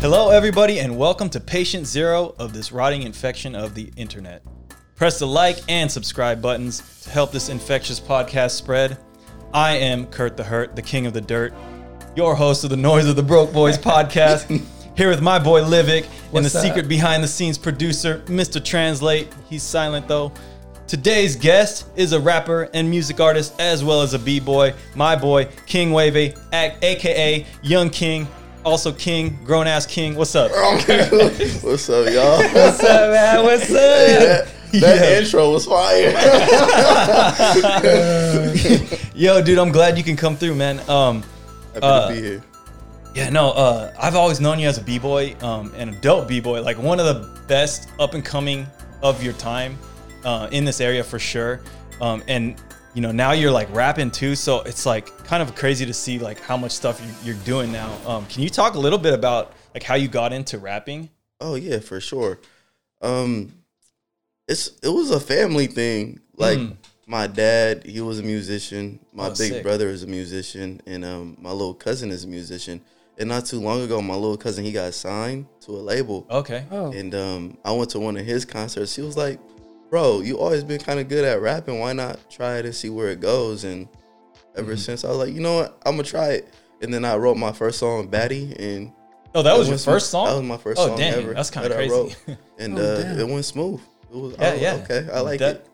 Hello, everybody, and welcome to patient zero of this rotting infection of the internet. Press the like and subscribe buttons to help this infectious podcast spread. I am Kurt the Hurt, the king of the dirt, your host of the Noise of the Broke Boys podcast. Here with my boy Livic and the up? secret behind the scenes producer, Mr. Translate. He's silent though. Today's guest is a rapper and music artist as well as a b-boy, my boy King Wavy, aka Young King, also King, grown ass King. What's up? What's up, y'all? What's up, man? What's up? that that Yeah. intro was fire. Yo, dude, I'm glad you can come through, man. Um, Happy Uh, to be here. yeah, no, uh, I've always known you as a b-boy, um, an adult b-boy, like one of the best up and coming of your time uh, in this area for sure. Um, and you know, now you're like rapping too, so it's like kind of crazy to see like how much stuff you- you're doing now. Um, can you talk a little bit about like how you got into rapping? Oh yeah, for sure. Um, it's it was a family thing. Like Mm. my dad, he was a musician. My Oh, big sick. brother is a musician, and um, my little cousin is a musician. And not too long ago, my little cousin he got signed to a label. Okay. Oh, And um, I went to one of his concerts. He was like, "Bro, you always been kind of good at rapping. Why not try it and see where it goes?" And ever Mm-hmm. since, I was like, "You know what? I'm gonna try it." And then I wrote my first song, "Batty," and Oh, that was it your first smooth. song. That was my first Oh, song dang, ever. that's kinda that I crazy. wrote. And Oh, uh, it went smooth. It was, Yeah, I yeah. Okay, I like That- it.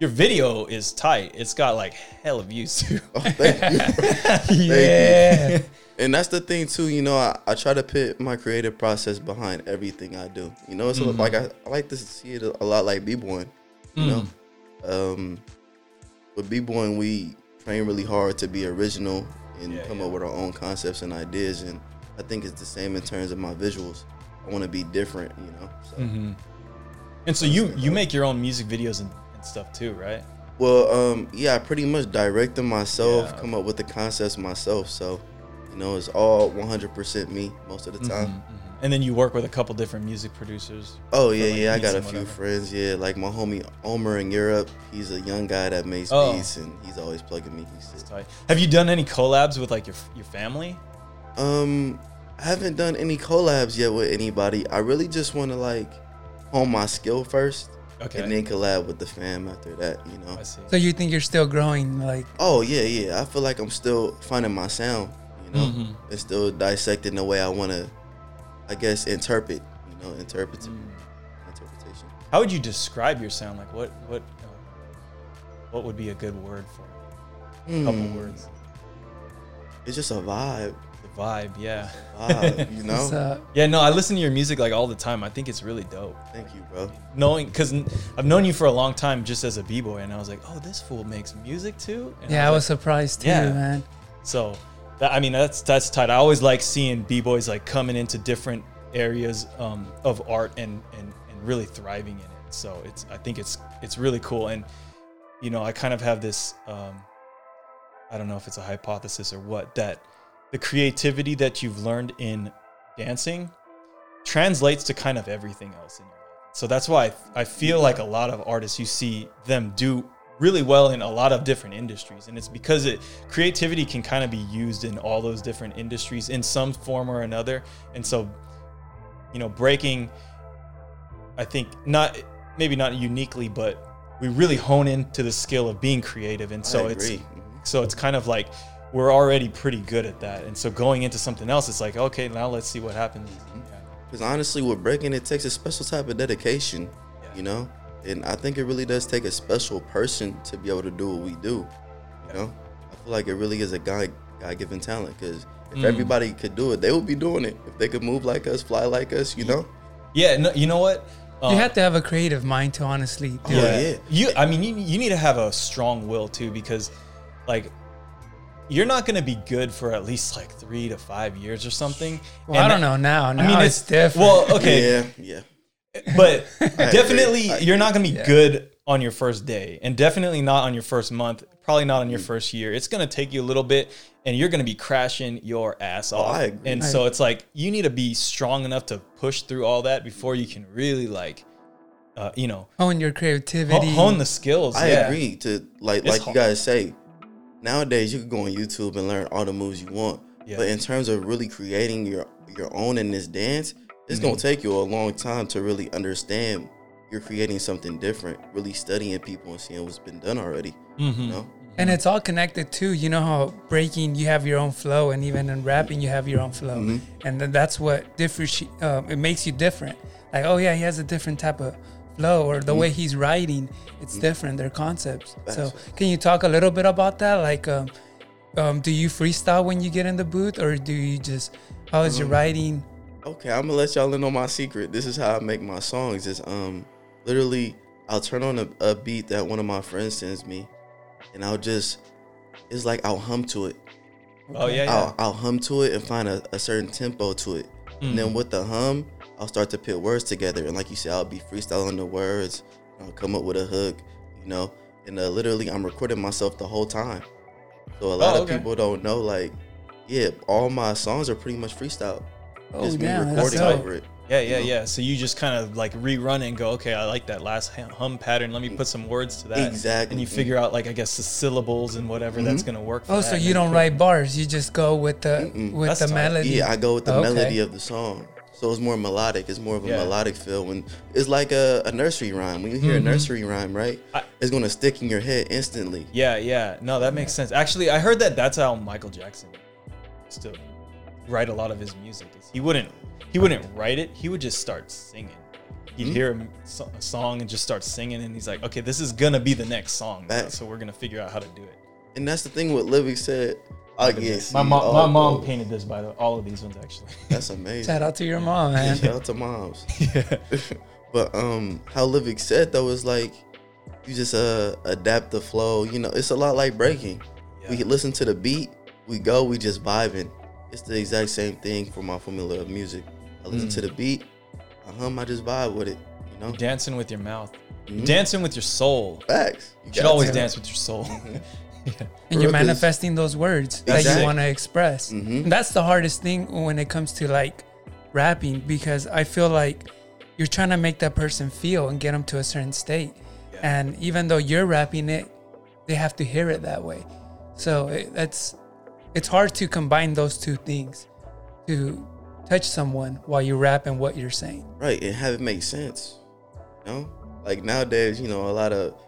Your video is tight. It's got like hella views too. Oh, thank you. Thank you. And that's the thing too, you know, I, I try to put my creative process behind everything I do. You know, it's Mm-hmm. like I, I like to see it a lot like b-boying. You know, Mm. um, with b-boying we train really hard to be original and Yeah, come yeah. up with our own concepts and ideas. And I think it's the same in terms of my visuals. I want to be different, you know. So. Mm-hmm. And so you you make your own music videos and, and stuff too, right? Well, um, yeah, I pretty much direct them myself, Yeah. come up with the concepts myself. So, you know, it's all 100% me most of the time. Mhm, mhm. And then you work with a couple different music producers. Oh yeah, like yeah, I got a few friends. Yeah, like my homie Omer in Europe. He's a young guy that makes Oh. beats, and he's always plugging me. He's. Tight. Have you done any collabs with like your your family? Um, I haven't done any collabs yet with anybody. I really just want to like hone my skill first, Okay. and then collab with the fam after that. You know. I see. So you think you're still growing? Like, Oh yeah, yeah. I feel like I'm still finding my sound, you know, Mhm. and still dissecting the way I want to, I guess, interpret. You know, interpret Mm. interpretation. How would you describe your sound? Like what what uh, what would be a good word for it? A couple Hmm, words. It's just a vibe, The vibe, yeah. vibe. You know. Yeah, no, I listen to your music like all the time. I think it's really dope. Thank you, bro. Knowing, cause I've known you for a long time just as a b boy, and I was like, oh, this fool makes music too. And Yeah, I was like, surprised too, Yeah. man. So, that, I mean, that's that's tight. I always like seeing b boys like coming into different areas um, of art and, and and really thriving in it. So it's I think it's it's really cool. And you know, I kind of have this um, I don't know if it's a hypothesis or what that the creativity that you've learned in dancing translates to kind of everything else in your life. So that's why I, I feel like a lot of artists you see them do really well in a lot of different industries and it's because it creativity can kind of be used in all those different industries in some form or another and so you know breaking i think not maybe not uniquely but we really hone into the skill of being creative and so it's. Mhm. so it's kind of like we're already pretty good at that and so going into something else it's like okay now let's see what happens Because honestly, with breaking, it takes a special type of dedication, Yeah. you know? And I think it really does take a special person to be able to do what we do, you know? I feel like it really is a God God given talent because if Mm. everybody could do it, they would be doing it. If they could move like us, fly like us, you know? yeah no, you know what You Um, have to have a creative mind to honestly do Yeah, it. yeah. You, I mean, you, you need to have a strong will too, because like you're not going to be good for at least like three to five years or something. Well, And I don't that- know now. Now I mean, it's, it's different. Well, okay, Yeah, yeah. But definitely I you're not going to be Yeah. good on your first day, and definitely not on your first month. Probably not on your first year. It's going to take you a little bit, and you're going to be crashing your ass off. Oh, I agree. And I- so it's like you need to be strong enough to push through all that before you can really like, uh, you know, hone your creativity. hone the skills. I yeah. agree to like It's like you hard. guys say. Nowadays, you can go on YouTube and learn all the moves you want. Yeah. But in terms of really creating your your own in this dance, it's gonna take you a long time to really understand you're creating something different. Really studying people and seeing what's been done already. You know. And it's all connected too. You know how breaking you have your own flow, and even in rapping you have your own flow, Mm-hmm. and then that's what differenti- um, it makes you different. Like, oh yeah, he has a different type of flow, or the way he's writing, it's different. They're concepts. So, Mm-hmm. Can you talk a little bit about that? Like, um, um, do you freestyle when you get in the booth, or do you just how is your Um, writing? Okay, I'm gonna let y'all in on my secret. This is how I make my songs. Is um literally I'll turn on a, a beat that one of my friends sends me, and I'll just it's like I'll hum to it. Oh yeah, yeah. I'll, I'll hum to it and find a, a certain tempo to it. And Mm. then with the hum, I'll start to put words together. And like you said, I'll be freestyling the words. I'll come up with a hook, you know. And uh, literally, I'm recording myself the whole time. So a lot Oh, of people don't know, like, yeah, all my songs are pretty much freestyle. Oh Just me damn, recording over it. Yeah, yeah, know? yeah. So you just kind of like rerun it and go, okay, I like that last hum- hum pattern. Let me put some words to that. Exactly. And you figure out like I guess the syllables and whatever that's gonna work. For Oh, that. so you then don't put- write bars. You just go with the Mm-mm. with That's the tight. melody. Yeah, I go with the Okay. melody of the song. So it's more melodic. It's more of a Yeah. melodic feel. When it's like a, a nursery rhyme. When you hear Mm-hmm. a nursery rhyme, right? I- it's gonna stick in your head instantly. Yeah, yeah. No, that makes sense. Actually, I heard that that's how Michael Jackson used to write a lot of his music. is He wouldn't he wouldn't write it. He would just start singing. He'd Mm-hmm. hear a, a song and just start singing, and he's like, "Okay, this is gonna be the next song, now, Facts. so we're gonna figure out how to do it." And that's the thing what Livy said. I Look at get this. my mom, my mom those. painted this by the, all of these ones actually. That's amazing. Shout out to your mom, man. Shout out to moms. yeah. But um, how Livik said though is like you just uh adapt the flow. You know, it's a lot like breaking. We listen to the beat, we go, we just vibing. It's the exact same thing for my formula of music. I listen Mm. to the beat, I hum, I just vibe with it. You know, Dancing with your mouth, Mhm. dancing with your soul. facts. You You should always to. dance with your soul. Mm-hmm. yeah. and you're manifesting those words that you want to express. Mhm. That's the hardest thing when it comes to like rapping because I feel like you're trying to make that person feel and get them to a certain state. Yeah. And even though you're rapping it, they have to hear it that way. So it, that's it's hard to combine those two things to touch someone while you rap and what you're saying. right and have it make sense. You know, like nowadays, you know, a lot of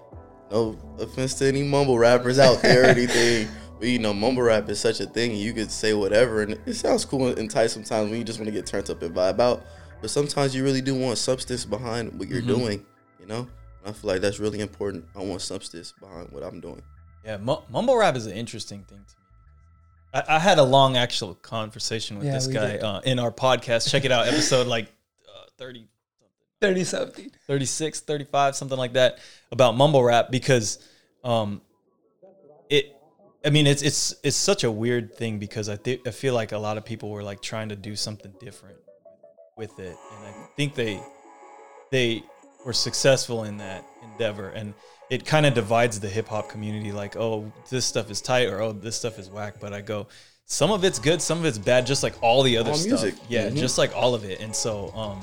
no offense to any mumble rappers out there or anything, but you know, mumble rap is such a thing, you could say whatever, and it sounds cool and tight sometimes when you just want to get turned up and vibe out. But sometimes you really do want substance behind what you're mm-hmm. doing. You know, and I feel like that's really important. I want substance behind what I'm doing. Yeah, mu- mumble rap is an interesting thing to me. I, I had a long actual conversation with Yeah, this we guy did. uh, in our podcast. Check it out, episode like uh, 30, 30 something. 36, 35, something like that, about mumble rap because um, it. I mean, it's it's it's such a weird thing because I think I feel like a lot of people were like trying to do something different with it, and I think they they were successful in that endeavor, and it kind of divides the hip hop community. Like, oh, this stuff is tight, or oh, this stuff is whack. But I go, some of it's good, some of it's bad, just like all the other All stuff. music. Yeah, Mhm. just like all of it. And so, um,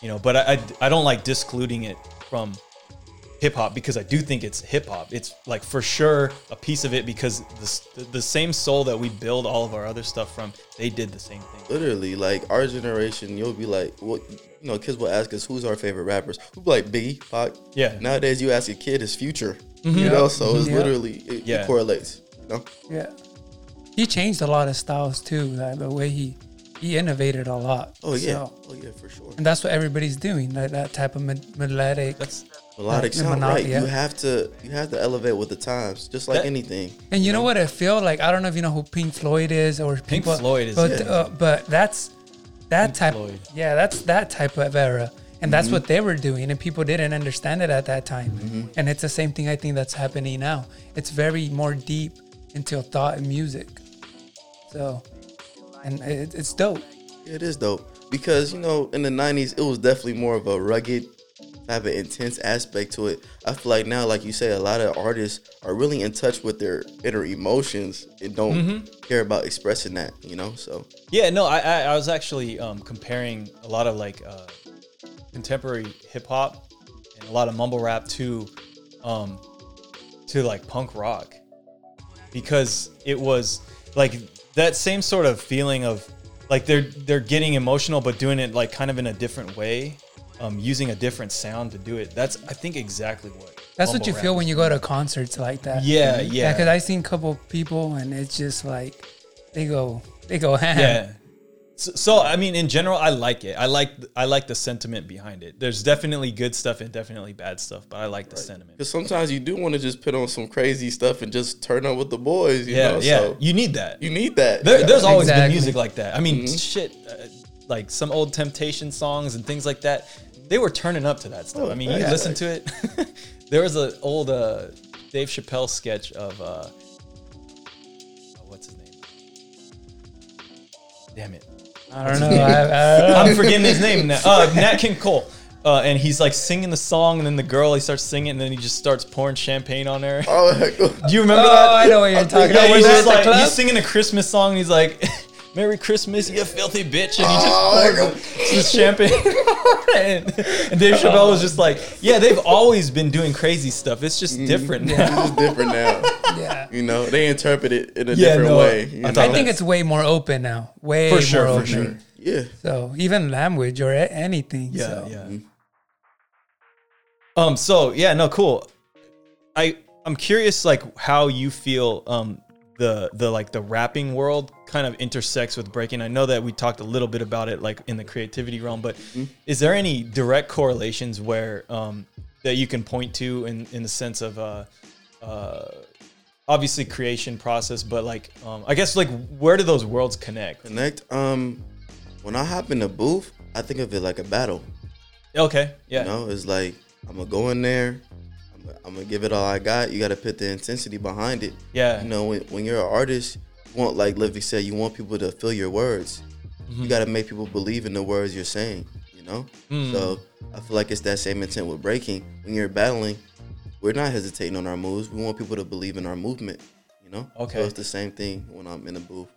you know, but I, I I don't like discluding it from hip hop because I do think it's hip hop. It's like for sure a piece of it because the, the same soul that we build all of our other stuff from, they did the same thing. Literally, like our generation, you'll be like, what? You know, kids will ask us who's our favorite rappers. We'll like Biggie, Pac. Yeah. Nowadays, you ask a kid his future. Mm-hmm. You know, so it's Yeah. literally it, it correlates. You know, Yeah. He changed a lot of styles too. Like the way he he innovated a lot. oh yeah, So- oh yeah, for sure. and that's what everybody's doing. That that type of melodic. That's Melodic Yeah, sound, monot- right? yeah. You have to you have to elevate with the times, just like That- anything. And you know what I feel like? I don't know if you know who Pink Floyd is or Pink people, Floyd is- but Yeah. uh, but that's that Pink type. Floyd. Yeah, that's that type of era, and that's Mm-hmm. what they were doing, and people didn't understand it at that time. And it's the same thing I think that's happening now. It's very more deep into thought and music. So, and it, it's dope. It is dope because you know in the '90s it was definitely more of a rugged type an intense aspect to it. I feel like now, like you say, a lot of artists are really in touch with their inner emotions and don't Mm-hmm. care about expressing that. You know, so Yeah, no, I I, I was actually um, comparing a lot of like uh, contemporary hip hop and a lot of mumble rap to um, to like punk rock because it was like that same sort of feeling of like they're they're getting emotional, but doing it like kind of in a different way, um, using a different sound to do it. That's I think exactly what. That's what you rap feel when you go to concerts like that. Yeah, yeah, Because I've seen a couple people and it's just like they go they go ham. yeah. So, so I mean, in general, I like it. I like I like the sentiment behind it. There's definitely good stuff and definitely bad stuff, but I like the sentiment. Because sometimes you do want to just put on some crazy stuff and just turn up with the boys. You Yeah, know? yeah. So you need that. you need that. There, Yeah. there's always been music like that. I mean, shit, uh, like some old Temptation songs and things like that. They were turning up to that stuff. Oh, I mean, you yeah. listen to it. there was an old uh, Dave Chappelle sketch of uh, oh, what's his name? Damn it, I don't know. I, i'm forgetting his name now. Uh, Nat King Cole. Uh, and he's like singing the song, and then the girl he starts singing, and then he just starts pouring champagne on her. Oh. Do you remember Oh, that? I know what you're talking Yeah, about. he's just like he's singing a Christmas song. And he's like, "Merry Christmas, you filthy bitch," and he just Oh, my poured this champagne. and, and Dave Chappelle was just like, "Yeah, they've always been doing crazy stuff. It's just different now." It's just different now. yeah. You know, they interpret it in a Yeah, different no, way. You I know? I think it's way more open now. Way For sure, more for open. sure. yeah. So even language or a- anything. Yeah, so. yeah. Um. So yeah, no, cool. I I'm curious, like how you feel. Um. The the like the rapping world kind of intersects with breaking. I know that we talked a little bit about it, like in the creativity realm. But is there any direct correlations where um that you can point to in in the sense of uh uh obviously creation process, but like um I guess like where do those worlds connect? Connect. Um, when I hop in the booth, I think of it like a battle. Okay. Yeah. You know, it's like I'm gonna go in there. I'm gonna, give it all I got. You got to put the intensity behind it. Yeah. You know, when, when you're an artist, you want like Livy said, you want people to feel your words. You got to make people believe in the words you're saying. You know. Mm. So I feel like it's that same intent with breaking. When you're battling, we're not hesitating on our moves. We want people to believe in our movement. You know. Okay. So it's the same thing when I'm in the booth.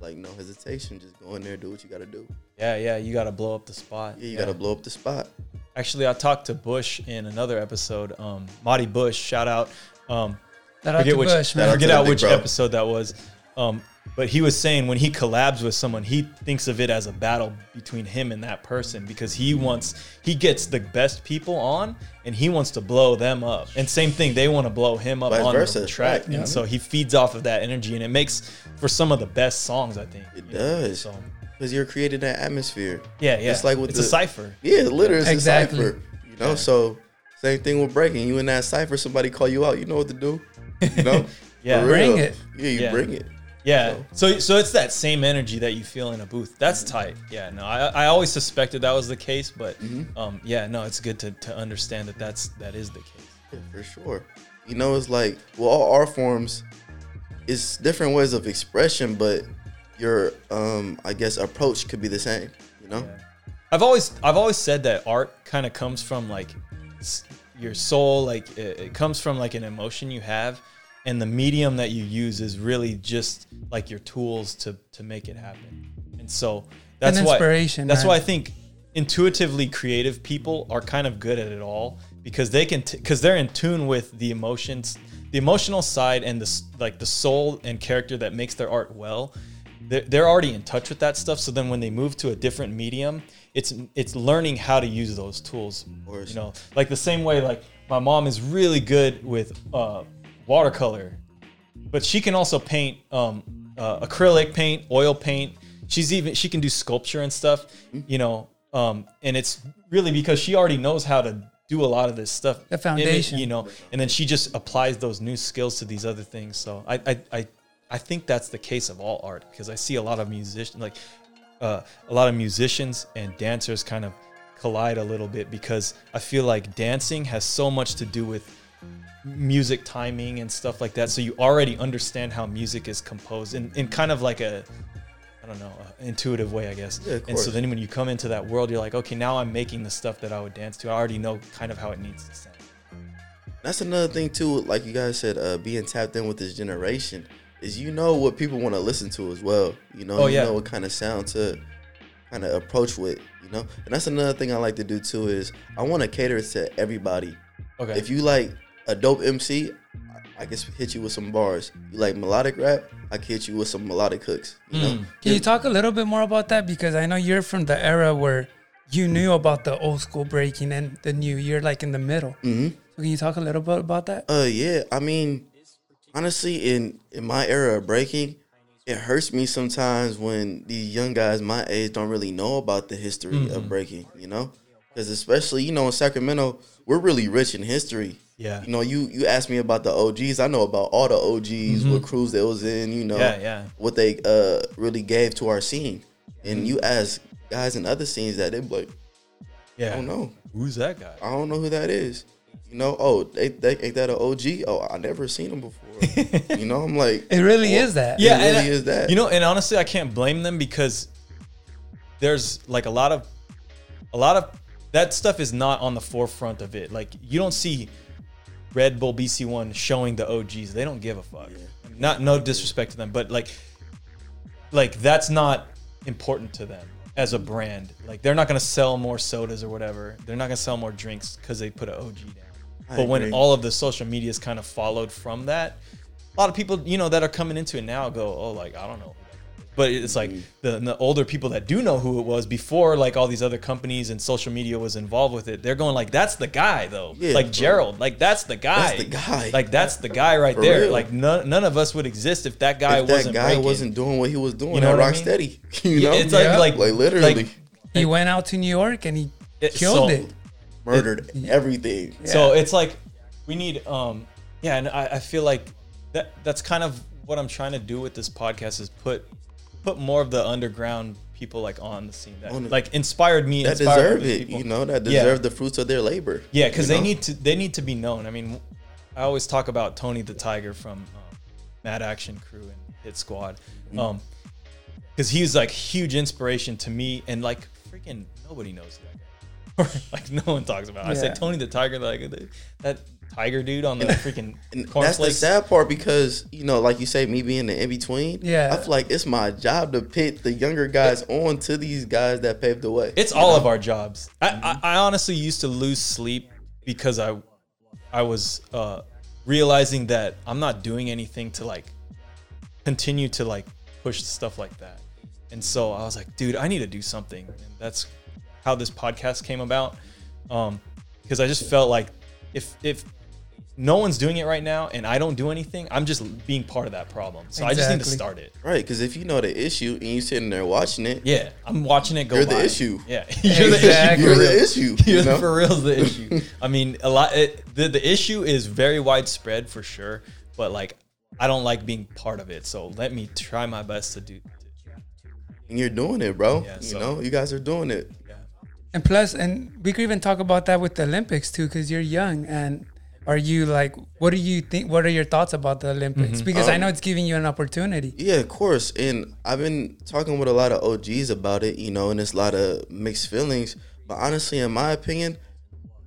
Like no hesitation, just go in there, do what you got to do. Yeah, yeah, you got to blow up the spot. Yeah, you got to blow up the spot. Actually, I talked to Bush in another episode. Um, Marty Bush, shout out. Um, Shout forget to which Bush, Shout out man. forget out which bro. episode that was. Um, but he was saying when he collabs with someone, he thinks of it as a battle between him and that person because he wants he gets the best people on and he wants to blow them up. And same thing, they want to blow him up Vice on versa, the track. right, And yeah. so he feeds off of that energy and it makes for some of the best songs, I think. It you know? does. So Because you're creating that atmosphere. yeah, yeah. It's like with it's the- a cipher. Yeah, literally, it's Exactly. a cipher. You know, so same thing with breaking. You in that cipher, somebody call you out, you know what to do. You know, Yeah. For Bring real. it. Yeah, you Yeah. bring it. Yeah. So so it's that same energy that you feel in a booth. That's tight. Yeah. No, I, I always suspected that was the case, but um, yeah, no, it's good to, to understand that that's that is the case. Yeah, for sure. You know, it's like well, all art forms, it's different ways of expression, but your um, I guess approach could be the same. You know, I've always I've always said that art kind of comes from like your soul, like it, it comes from like an emotion you have, and the medium that you use is really just like your tools to to make it happen. And so that's why inspiration, that's man. why I think intuitively creative people are kind of good at it all because they can because they're in tune with the emotions, the emotional side, and the s- like the soul and character that makes their art well. They're, they're already in touch with that stuff. So then when they move to a different medium, it's it's learning how to use those tools. course. You know, like the same way like my mom is really good with uh, watercolor, but she can also paint um, uh, acrylic paint, oil paint. She's even she can do sculpture and stuff, you know. Um, and it's really because she already knows how to do a lot of this stuff. The foundation. you know. And then she just applies those new skills to these other things. So I I I, I think that's the case of all art because I see a lot of musicians like uh, a lot of musicians and dancers kind of collide a little bit because I feel like dancing has so much to do with music timing and stuff like that. So you already understand how music is composed in, in kind of like a, I don't know, intuitive way, I guess. Yeah, and so then when you come into that world, you're like, okay, now I'm making the stuff that I would dance to. I already know kind of how it needs to sound. that's another thing too. Like you guys said, uh, being tapped in with this generation is you know what people want to listen to as well. You know, Oh, you yeah. know what kind of sound to kind of approach with. You know, and that's another thing I like to do too is I want to cater to everybody. Okay. If you like a dope MC, I can hit you with some bars. You like melodic rap? I can hit you with some melodic hooks. You know, Can you talk a little bit more about that? Because I know you're from the era where you knew about the old school breaking and the new. You're like in the middle. Mm-hmm. So can you talk a little bit about that? Uh, yeah. I mean, honestly, in in my era of breaking, it hurts me sometimes when these young guys my age don't really know about the history of breaking. You know, because especially you know in Sacramento, we're really rich in history. Yeah. You know, you you asked me about the OGs. I know about all the OGs, what crews they was in. You know, Yeah, yeah. what they uh really gave to our scene. And you ask guys in other scenes that they like, Yeah. I don't know. Who's that guy? I don't know who that is. You know, oh, they, they ain't that an OG? Oh, I never seen him before. You know, I'm like, It really is that. Yeah, It really I- is that. You know, and honestly, I can't blame them because there's like a lot of, a lot of that stuff is not on the forefront of it. Like you don't see Red Bull BC One showing the OGs. They don't give a fuck. Not no disrespect to them, but like, like that's not important to them as a brand. Like they're not gonna sell more sodas or whatever. They're not gonna sell more drinks because they put an OG down. I but when all of the social medias kind of followed from that, a lot of people, you know, that are coming into it now go, oh, like I don't know. But it's like mm-hmm. the, the older people that do know who it was before, like all these other companies and social media was involved with it. They're going like, "That's the guy, though." Yeah, like bro. Gerald, like that's the guy. That's the guy. Like that's the guy right For there. real. Like none, none of us would exist if that guy if that wasn't guy breaking. wasn't doing what he was doing You know at what I mean? Rocksteady. You know, Yeah, it's like Yeah. like Like, literally. like, He went out to New York and he It- killed so- it. Murdered everything. So it's like we need um yeah, and I, I feel like that that's kind of what I'm trying to do with this podcast is put put more of the underground people like on the scene that On it. like inspired me That inspired deserve it, you know, that Yeah. deserve the fruits of their labor. Yeah, because they know? need to they need to be known. I mean, I always talk about Tony the Tiger from um, Mad Action Crew and Hit Squad, Mm-hmm. um, because he was like huge inspiration to me, and like freaking nobody knows that guy. like no one talks about. It. I Yeah. say Tony the Tiger, like that tiger dude on the freaking And cornflakes. that's the sad part because you know, like you say, me being the in between. Yeah. I feel like it's my job to pit the younger guys on to these guys that paved the way. It's all of our jobs. I, I, I honestly used to lose sleep because I I was uh, realizing that I'm not doing anything to like continue to like push stuff like that. And so I was like, dude, I need to do something. And that's how this podcast came about. Um, because I just felt like if if no one's doing it right now and I don't do anything, I'm just being part of that problem. So I just need to Exactly. start it. right, because if you know the issue and you sitting there watching it, Yeah, I'm watching it go. You're the by. issue. Yeah, you're the Exactly. issue. you're for real. the issue. You're know? for real the issue. I mean, a lot. It, the the issue is very widespread for sure, but like I don't like being part of it. So let me try my best to do. And you're doing it, bro. Yeah, you so- know, you guys are doing it. Yeah. And plus, and we could even talk about that with the Olympics too, because you're young. And are you like, what do you think? What are your thoughts about the Olympics? Mm-hmm. Because I oh. know it's giving you an opportunity. Yeah, of course. And I've been talking with a lot of OGs about it, you know, and it's a lot of mixed feelings. But honestly, in my opinion,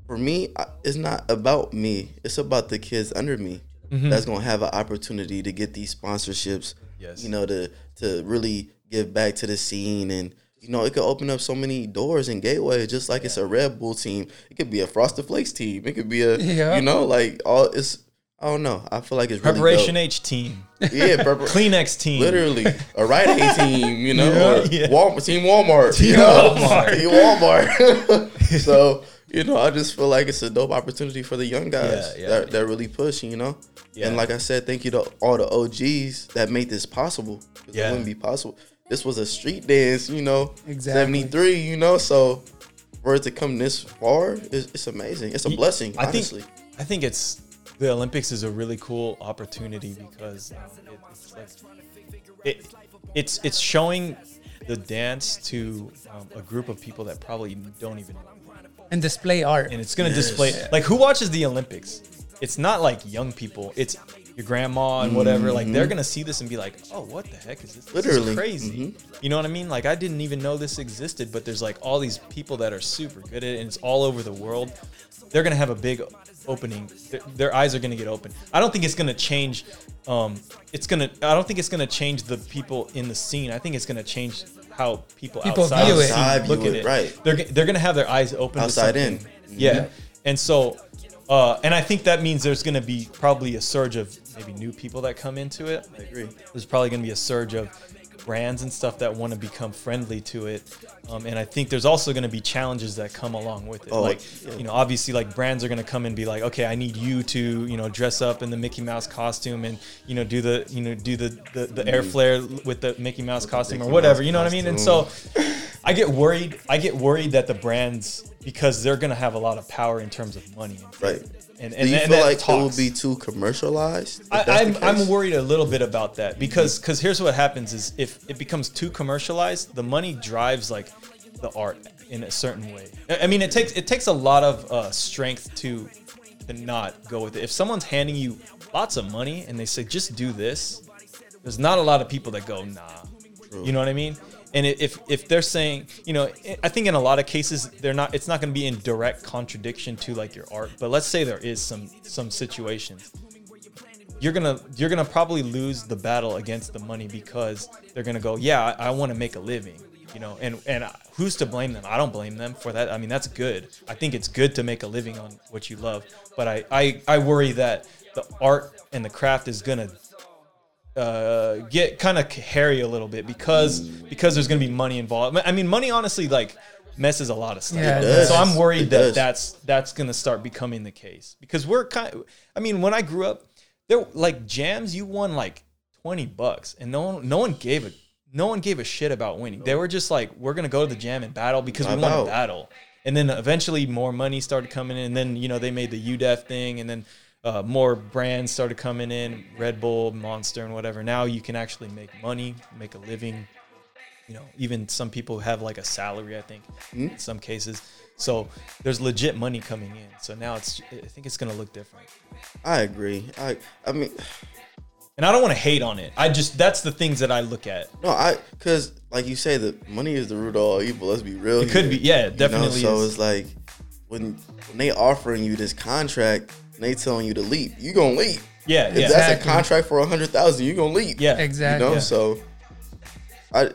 for me, it's not about me. It's about the kids under me mm-hmm. that's gonna have an opportunity to get these sponsorships. Yes. You know, to to really give back to the scene and. You know, it could open up so many doors and gateways, just like it's a Red Bull team. It could be a Frosted Flakes team. It could be a, Yeah. you know, like all. It's I don't know. I feel like it's really Preparation dope. H team, Yeah, prepar- Kleenex team, literally a Rite Aid team, you know, or Yeah. Walmart, Team Walmart, you know, Walmart. Team Walmart. so you know, I just feel like it's a dope opportunity for the young guys Yeah, yeah, that, yeah. that really push, you know. Yeah. And like I said, thank you to all the OGs that made this possible. Yeah. It wouldn't be possible. This was a street dance, you know. Exactly. 73, you know. So for it to come this far, it's, it's amazing. It's a blessing, I honestly. think I think it's the Olympics is a really cool opportunity because um, it, it's like it, it's it's showing the dance to um, a group of people that probably don't even know. And display art. and it's gonna Yes. display like who watches the Olympics. It's not like young people. It's your grandma and whatever. Like they're gonna see this and be like, "Oh, what the heck is this? This is Mm-hmm. Literally. crazy." Mhm. You know what I mean? Like I didn't even know this existed, but there's like all these people that are super good at it, and it's all over the world. They're gonna have a big opening. Their, their eyes are gonna get open. I don't think it's gonna change. Um, it's gonna. I don't think it's gonna change the people in the scene. I think it's gonna change how people, People outside view the it. scene Outside look view at it, it. right. They're g- they're gonna have their eyes open. to Outside something. in. Yeah. And so Uh, and I think that means there's going to be probably a surge of maybe new people that come into it. I agree. There's probably going to be a surge of brands and stuff that want to become friendly to it. Um, and I think there's also going to be challenges that come along with it. Oh, like, yeah. you know, obviously, like brands are going to come and be like, okay, I need you to, you know, dress up in the Mickey Mouse costume and, you know, do the, you know, do the the, the air flare with the Mickey Mouse costume or whatever. Mouse You know what I mean? And so, costume. I get worried. I get worried that the brands because they're going to have a lot of power in terms of money. And Right. And, Do you and feel that like it will be too commercialized? I, that's I'm, I'm worried a little bit about that because because here's what happens is if it becomes too commercialized, the money drives like the art in a certain way. I mean, it takes it takes a lot of uh, strength to to not go with it. If someone's handing you lots of money and they say just do this, there's not a lot of people that go nah. You know what I mean? And if if they're saying, you know, I- think in a lot of cases they're not. It's not going to be in direct contradiction to like your art. But let's say there is some some situations you're gonna you're gonna probably lose the battle against the money because they're gonna go, yeah, I, I want to make a living, you know, and and who's to blame them? I don't blame them for that. I mean, that's good. I think it's good to make a living on what you love, but I I, I worry that the art and the craft is gonna uh, get kind of hairy a little bit because because there's gonna be money involved. I mean, money honestly like messes a lot of stuff. Yeah, does. So I'm worried that that's that's gonna start becoming the case because we're kind. Of, I mean, when I grew up, there like jams you won like twenty bucks, and no one no one gave a no one gave a shit about winning. They were just like, we're gonna go to the jam and battle because we want to battle. And then eventually more money started coming in, and then you know they made the UDEF thing, and then uh, more brands started coming in, Red Bull, Monster, and whatever. Now you can actually make money, make a living. You know, even some people have like a salary. I think in some cases. So there's legit money coming in. So now it's I think it's gonna look different. I agree. I I mean, And I don't want to hate on it. I just that's the things that I look at. no, I because like you say, the money is the root of all evil. Let's be real. It could be, yeah, it You know, definitely So is. it's like when when they offering you this contract, and they telling you to leap, you gonna leap. Yeah, If yeah, that's a contract for a hundred thousand, you gonna leap. yeah, Exactly. You know, Yeah. so I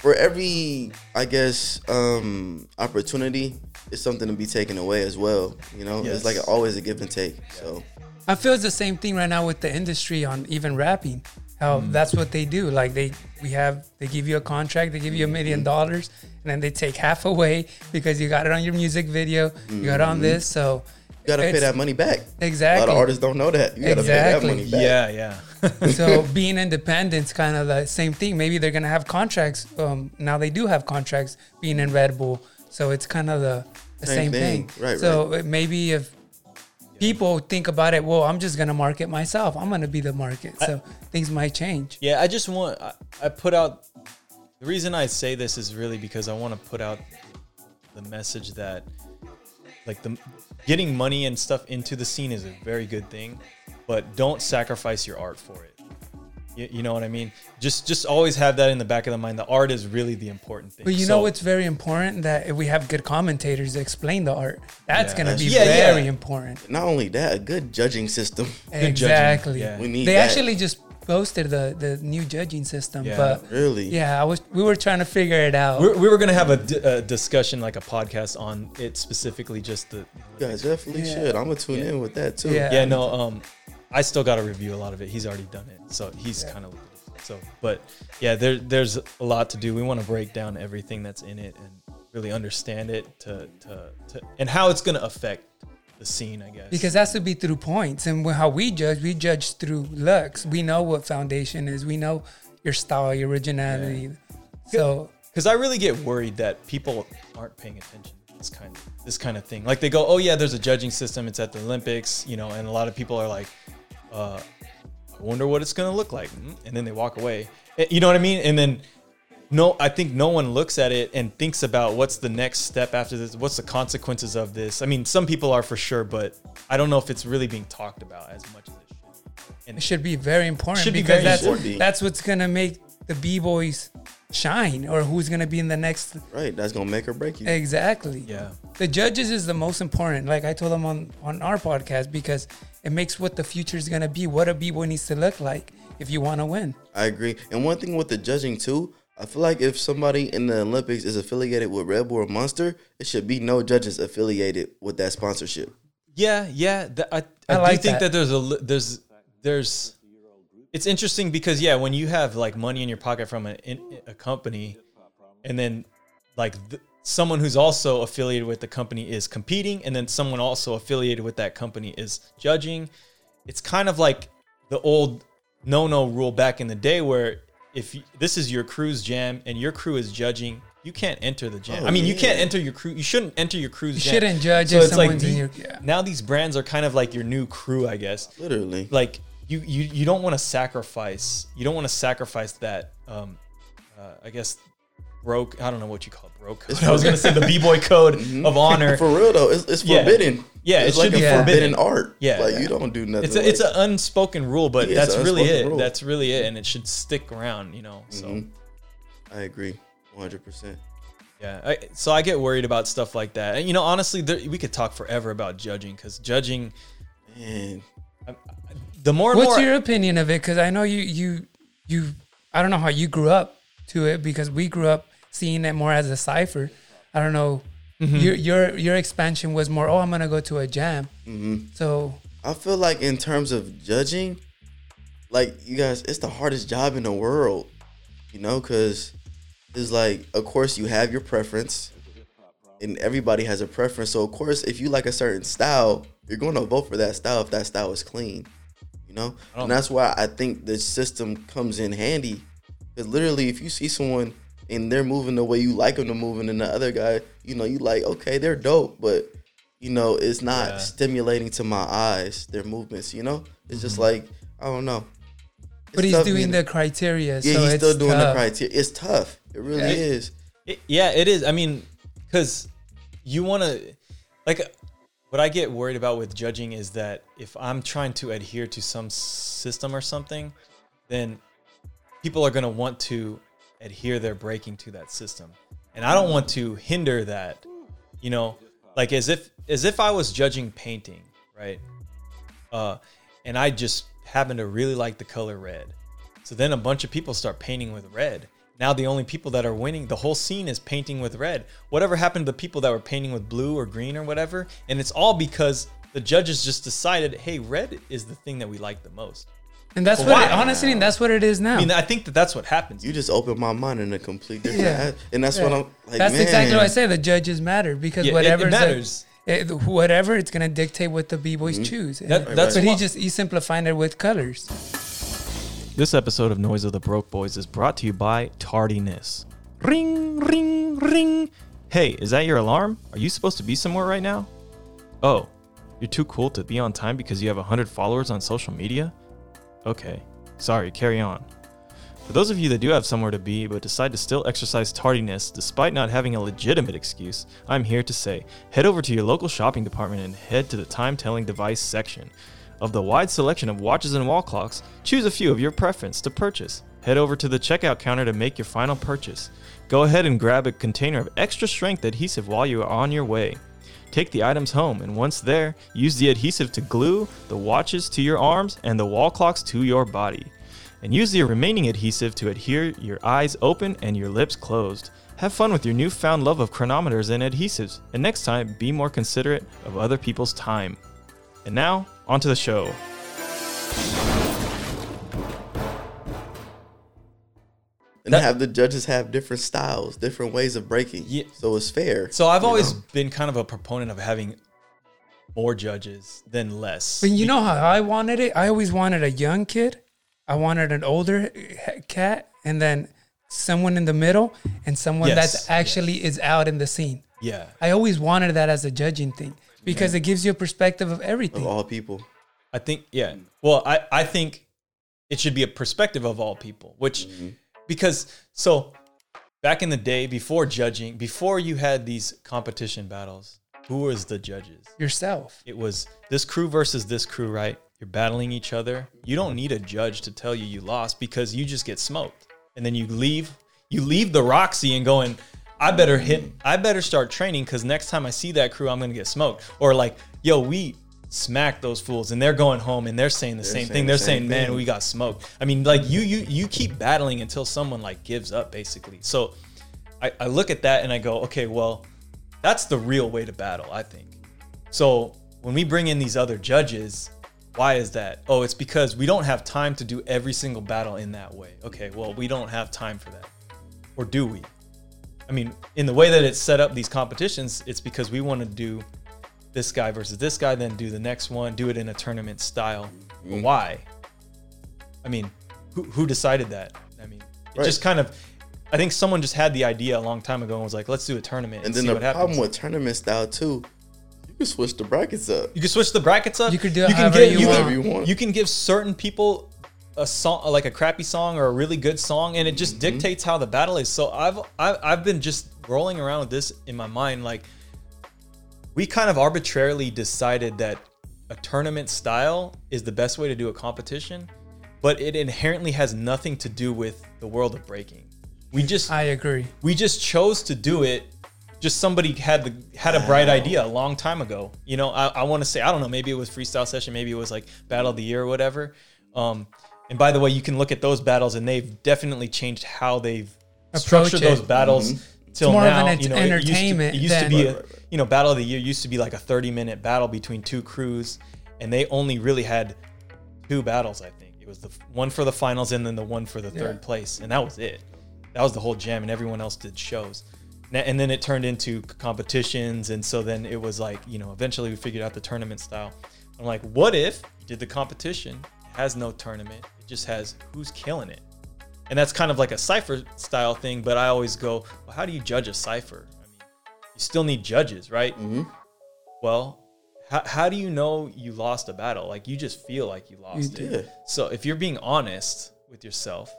for every I guess um opportunity is something to be taken away as well. You know, Yes. it's like always a give and take. So I feel it's the same thing right now with the industry on even rapping. How Mm. that's what they do. Like they we have they give you a contract, they give you a million dollars, and then they take half away because you got it on your music video, you got it on this. So you gotta pay that money back. Exactly. A lot of artists don't know that. You gotta Exactly. pay that money back. yeah, yeah. so being independent's kind of the same thing. Maybe they're gonna have contracts. Um, now they do have contracts being in Red Bull, so it's kind of the, the Same same, thing. thing. Right, So it- maybe if people think about it, well, I'm just gonna market myself. I'm gonna be the market. So things might change. Yeah, I just want I, I put out the reason I say this is really because I want to put out the message that like the getting money and stuff into the scene is a very good thing, but don't sacrifice your art for it. You, you know what I mean? Just just always have that in the back of the mind. The art is really the important thing. But you So- know what's very important that if we have good commentators that explain the art, that's Yeah. gonna be Yeah, yeah. very important. Not only that, a good judging system. judging, exactly. yeah. We need they that. actually just posted the the new judging system, Yeah. but Really? yeah, I was we were trying to figure it out. We're, we were gonna have a, d- a discussion, like a podcast on it specifically, just the You guys definitely Yeah. should. I'm gonna tune Yeah. in with that too. Yeah. yeah no um i still got to review a lot of it he's already done it so he's kind of so but yeah there there's a lot to do we want to break down everything that's in it and really understand it to to, to and how it's going to affect the scene i guess. Because that's to be through points, and how we judge, we judge through looks. We know what foundation is. We know your style, your originality. So because i really get worried that people aren't paying attention to this kind of this kind of thing. Like they go oh yeah there's a judging system. It's at the olympics you know and a lot of people are like uh i wonder what it's going to look like. Mm, and then they walk away. Eh, you know what i mean? And then no i think no one looks at it and thinks about what's the next step after this what's the consequences of this i mean some people are for sure but i don't know if it's really being talked about as much as it should and it should be very important Should be because very that's important. that's what's gonna make the b boys shine, or who's gonna be in the next. Right. That's gonna make or break you. Exactly. yeah The judges is the most important. Like I told them on on our podcast because it makes what the future is gonna be, what a b boy needs to look like if you want to win. I agree. And one thing with the judging too, I feel like if somebody in the Olympics is affiliated with Red Bull or Monster, it should be no judges affiliated with that sponsorship. Yeah, yeah. th- I, I, I do think that. that. there's a li- there's there's it's interesting because yeah, when you have like money in your pocket from a a company, and then like th- someone who's also affiliated with the company is competing, and then someone also affiliated with that company is judging. It's kind of like the old no no rule back in the day where if you, this is your crew's jam and your crew is judging. You can't enter the jam. Oh, I mean, you can't enter your crew. You shouldn't enter your crew's You jam. shouldn't judge So if it's like in the- your yeah. now these brands are kind of like your new crew, I guess. Literally. Like you, you, you don't want to sacrifice. You don't want to sacrifice that. Um, uh, I guess broke. I don't know what you call it, broke. Code. I was gonna say the b boy code of honor. For real though, it's, it's Yeah. forbidden. Yeah, it it's like should a be forbidden forbidden. art. Yeah. like Yeah. you don't do nothing. It's a, it's an unspoken rule, but Yeah, that's really it. rule. That's really it, and it should stick around. You know. So Mhm. I agree, one hundred percent. yeah. I, so I get worried about stuff like that. And you know, honestly, there, we could talk forever about judging because judging. Man, The more and What's more, your opinion of it? Because I know you you you I don't know how you grew up to it because we grew up seeing it more as a cipher. I don't know. Mm-hmm. Your your your expansion was more. Oh, I'm gonna go to a jam. Mm-hmm. So I feel like in terms of judging, like you guys, it's the hardest job in the world. You know, because it's like, of course, you have your preference, and everybody has a preference. So of course, if you like a certain style, you're going to vote for that style if that style is clean. You know, and that's why I think the system comes in handy. Because literally, if you see someone and they're moving the way you like them to move, and then the other guy, you know, you like, okay, they're dope, but you know, it's not Yeah. stimulating to my eyes. Their movements, you know, it's just mm-hmm. like I don't know. but he's doing being- the criteria. yeah, so he's it's still doing the criteria. It's tough. It really Yeah. is. It- yeah, it is. I mean, because you want to, like, what I get worried about with judging is that if I'm trying to adhere to some system or something, then people are going to want to adhere their breaking to that system. And I don't want to hinder that, you know, like as if as if I was judging painting, right? Uh, and I just happen to really like the color red. So then a bunch of people start painting with red. Now the only people that are winning, the whole scene is painting with red. Whatever happened to the people that were painting with blue or green or whatever? And it's all because the judges just decided, hey, red is the thing that we like the most. And that's what it, honestly, and that's what it is now. I mean, I think that that's what happens. You just opened my mind in a complete different, Yeah. and that's what I'm like. that's man, exactly what I say. The judges matter because Yeah, whatever it matters. It, whatever it's gonna dictate what the b boys mm-hmm. choose. That- And- that's but he just he simplified it with colors. This episode of Noise of the Broke Boys is brought to you by Tardiness. Ring, ring, ring. Hey, is that your alarm? Are you supposed to be somewhere right now? Oh, you're too cool to be on time because you have 100 followers on social media? Okay, sorry, carry on. For those of you that do have somewhere to be but decide to still exercise tardiness despite not having a legitimate excuse, I'm here to say head over to your local shopping department and head to the time telling device section. Of the wide selection of watches and wall clocks, choose a few of your preference to purchase. Head over to the checkout counter to make your final purchase. Go ahead and grab a container of extra strength adhesive while you are on your way. Take the items home, and once there, use the adhesive to glue the watches to your arms and the wall clocks to your body. And use the remaining adhesive to adhere your eyes open and your lips closed. Have fun with your newfound love of chronometers and adhesives, and next time, be more considerate of other people's time. And now, onto the show. And That- have the judges have different styles, different ways of breaking. Yeah. So it's fair. So I've always know? been kind of a proponent of having more judges than less. But you know how I wanted it? I always wanted a young kid. I wanted an older cat, and then someone in the middle, and someone Yes, that's actually is out in the scene. yeah. I always wanted that as a judging thing because it gives you a perspective of everything. of all people. I think yeah. Well, I I think it should be a perspective of all people, which mm-hmm. Because so back in the day before judging, before you had these competition battles, who was the judges? Yourself. It was this crew versus this crew, right? You're battling each other. You don't need a judge to tell you you lost because you just get smoked. And then you leave you leave the Roxy and going, I better hit I better start training cuz next time I see that crew I'm going to get smoked. Or like, yo, we smacked those fools and they're going home and they're saying the same saying thing. the They're same saying, "Man, thing. we got smoked." I mean, like you you you keep battling until someone like gives up basically. So I, I look at that and I go, okay, well, that's the real way to battle, I think. So when we bring in these other judges, why is that? Oh, it's because we don't have time to do every single battle in that way. Okay, well, we don't have time for that. Or do we? I mean, in the way that it's set up these competitions, it's because we want to do this guy versus this guy, then do the next one, do it in a tournament style. But mm. why? I mean, who, who decided that? I mean, it Right. just kind of, I think someone just had the idea a long time ago and was like, let's do a tournament and, And then see the what problem happens. with tournament style too, you can switch the brackets up. you can switch the brackets up. You could do it can however give- you you can- Whatever you want. you can give certain people a song like a crappy song or a really good song and it just mm-hmm. dictates how the battle is so I've, I've i've been just rolling around with this in my mind like we kind of arbitrarily decided that a tournament style is the best way to do a competition but it inherently has nothing to do with the world of breaking. We just I agree. we just chose to do it. Just somebody had the had a bright idea a long time ago. You know i, I want to say i don't know maybe it was freestyle session maybe it was like battle of the year or whatever. Um and by the way you can look at those battles and they've definitely changed how they've Approach structured it. those battles till more of now an you know entertainment it used to, it used to be a, you know battle of the year used to be like a 30 minute battle between two crews and they only really had two battles i think. It was the one for the finals and then the one for the Yeah. third place and that was it. That was the whole jam and everyone else did shows. And then it turned into competitions and so then it was like you know eventually we figured out the tournament style. I'm like what if you did the competition? It has no tournament. It just has who's killing it and that's kind of like a cipher style thing but i always go well how do you judge a cipher i mean you still need judges right hmm well how, how do you know you lost a battle like you just feel like you lost You it Yeah. so if you're being honest with yourself,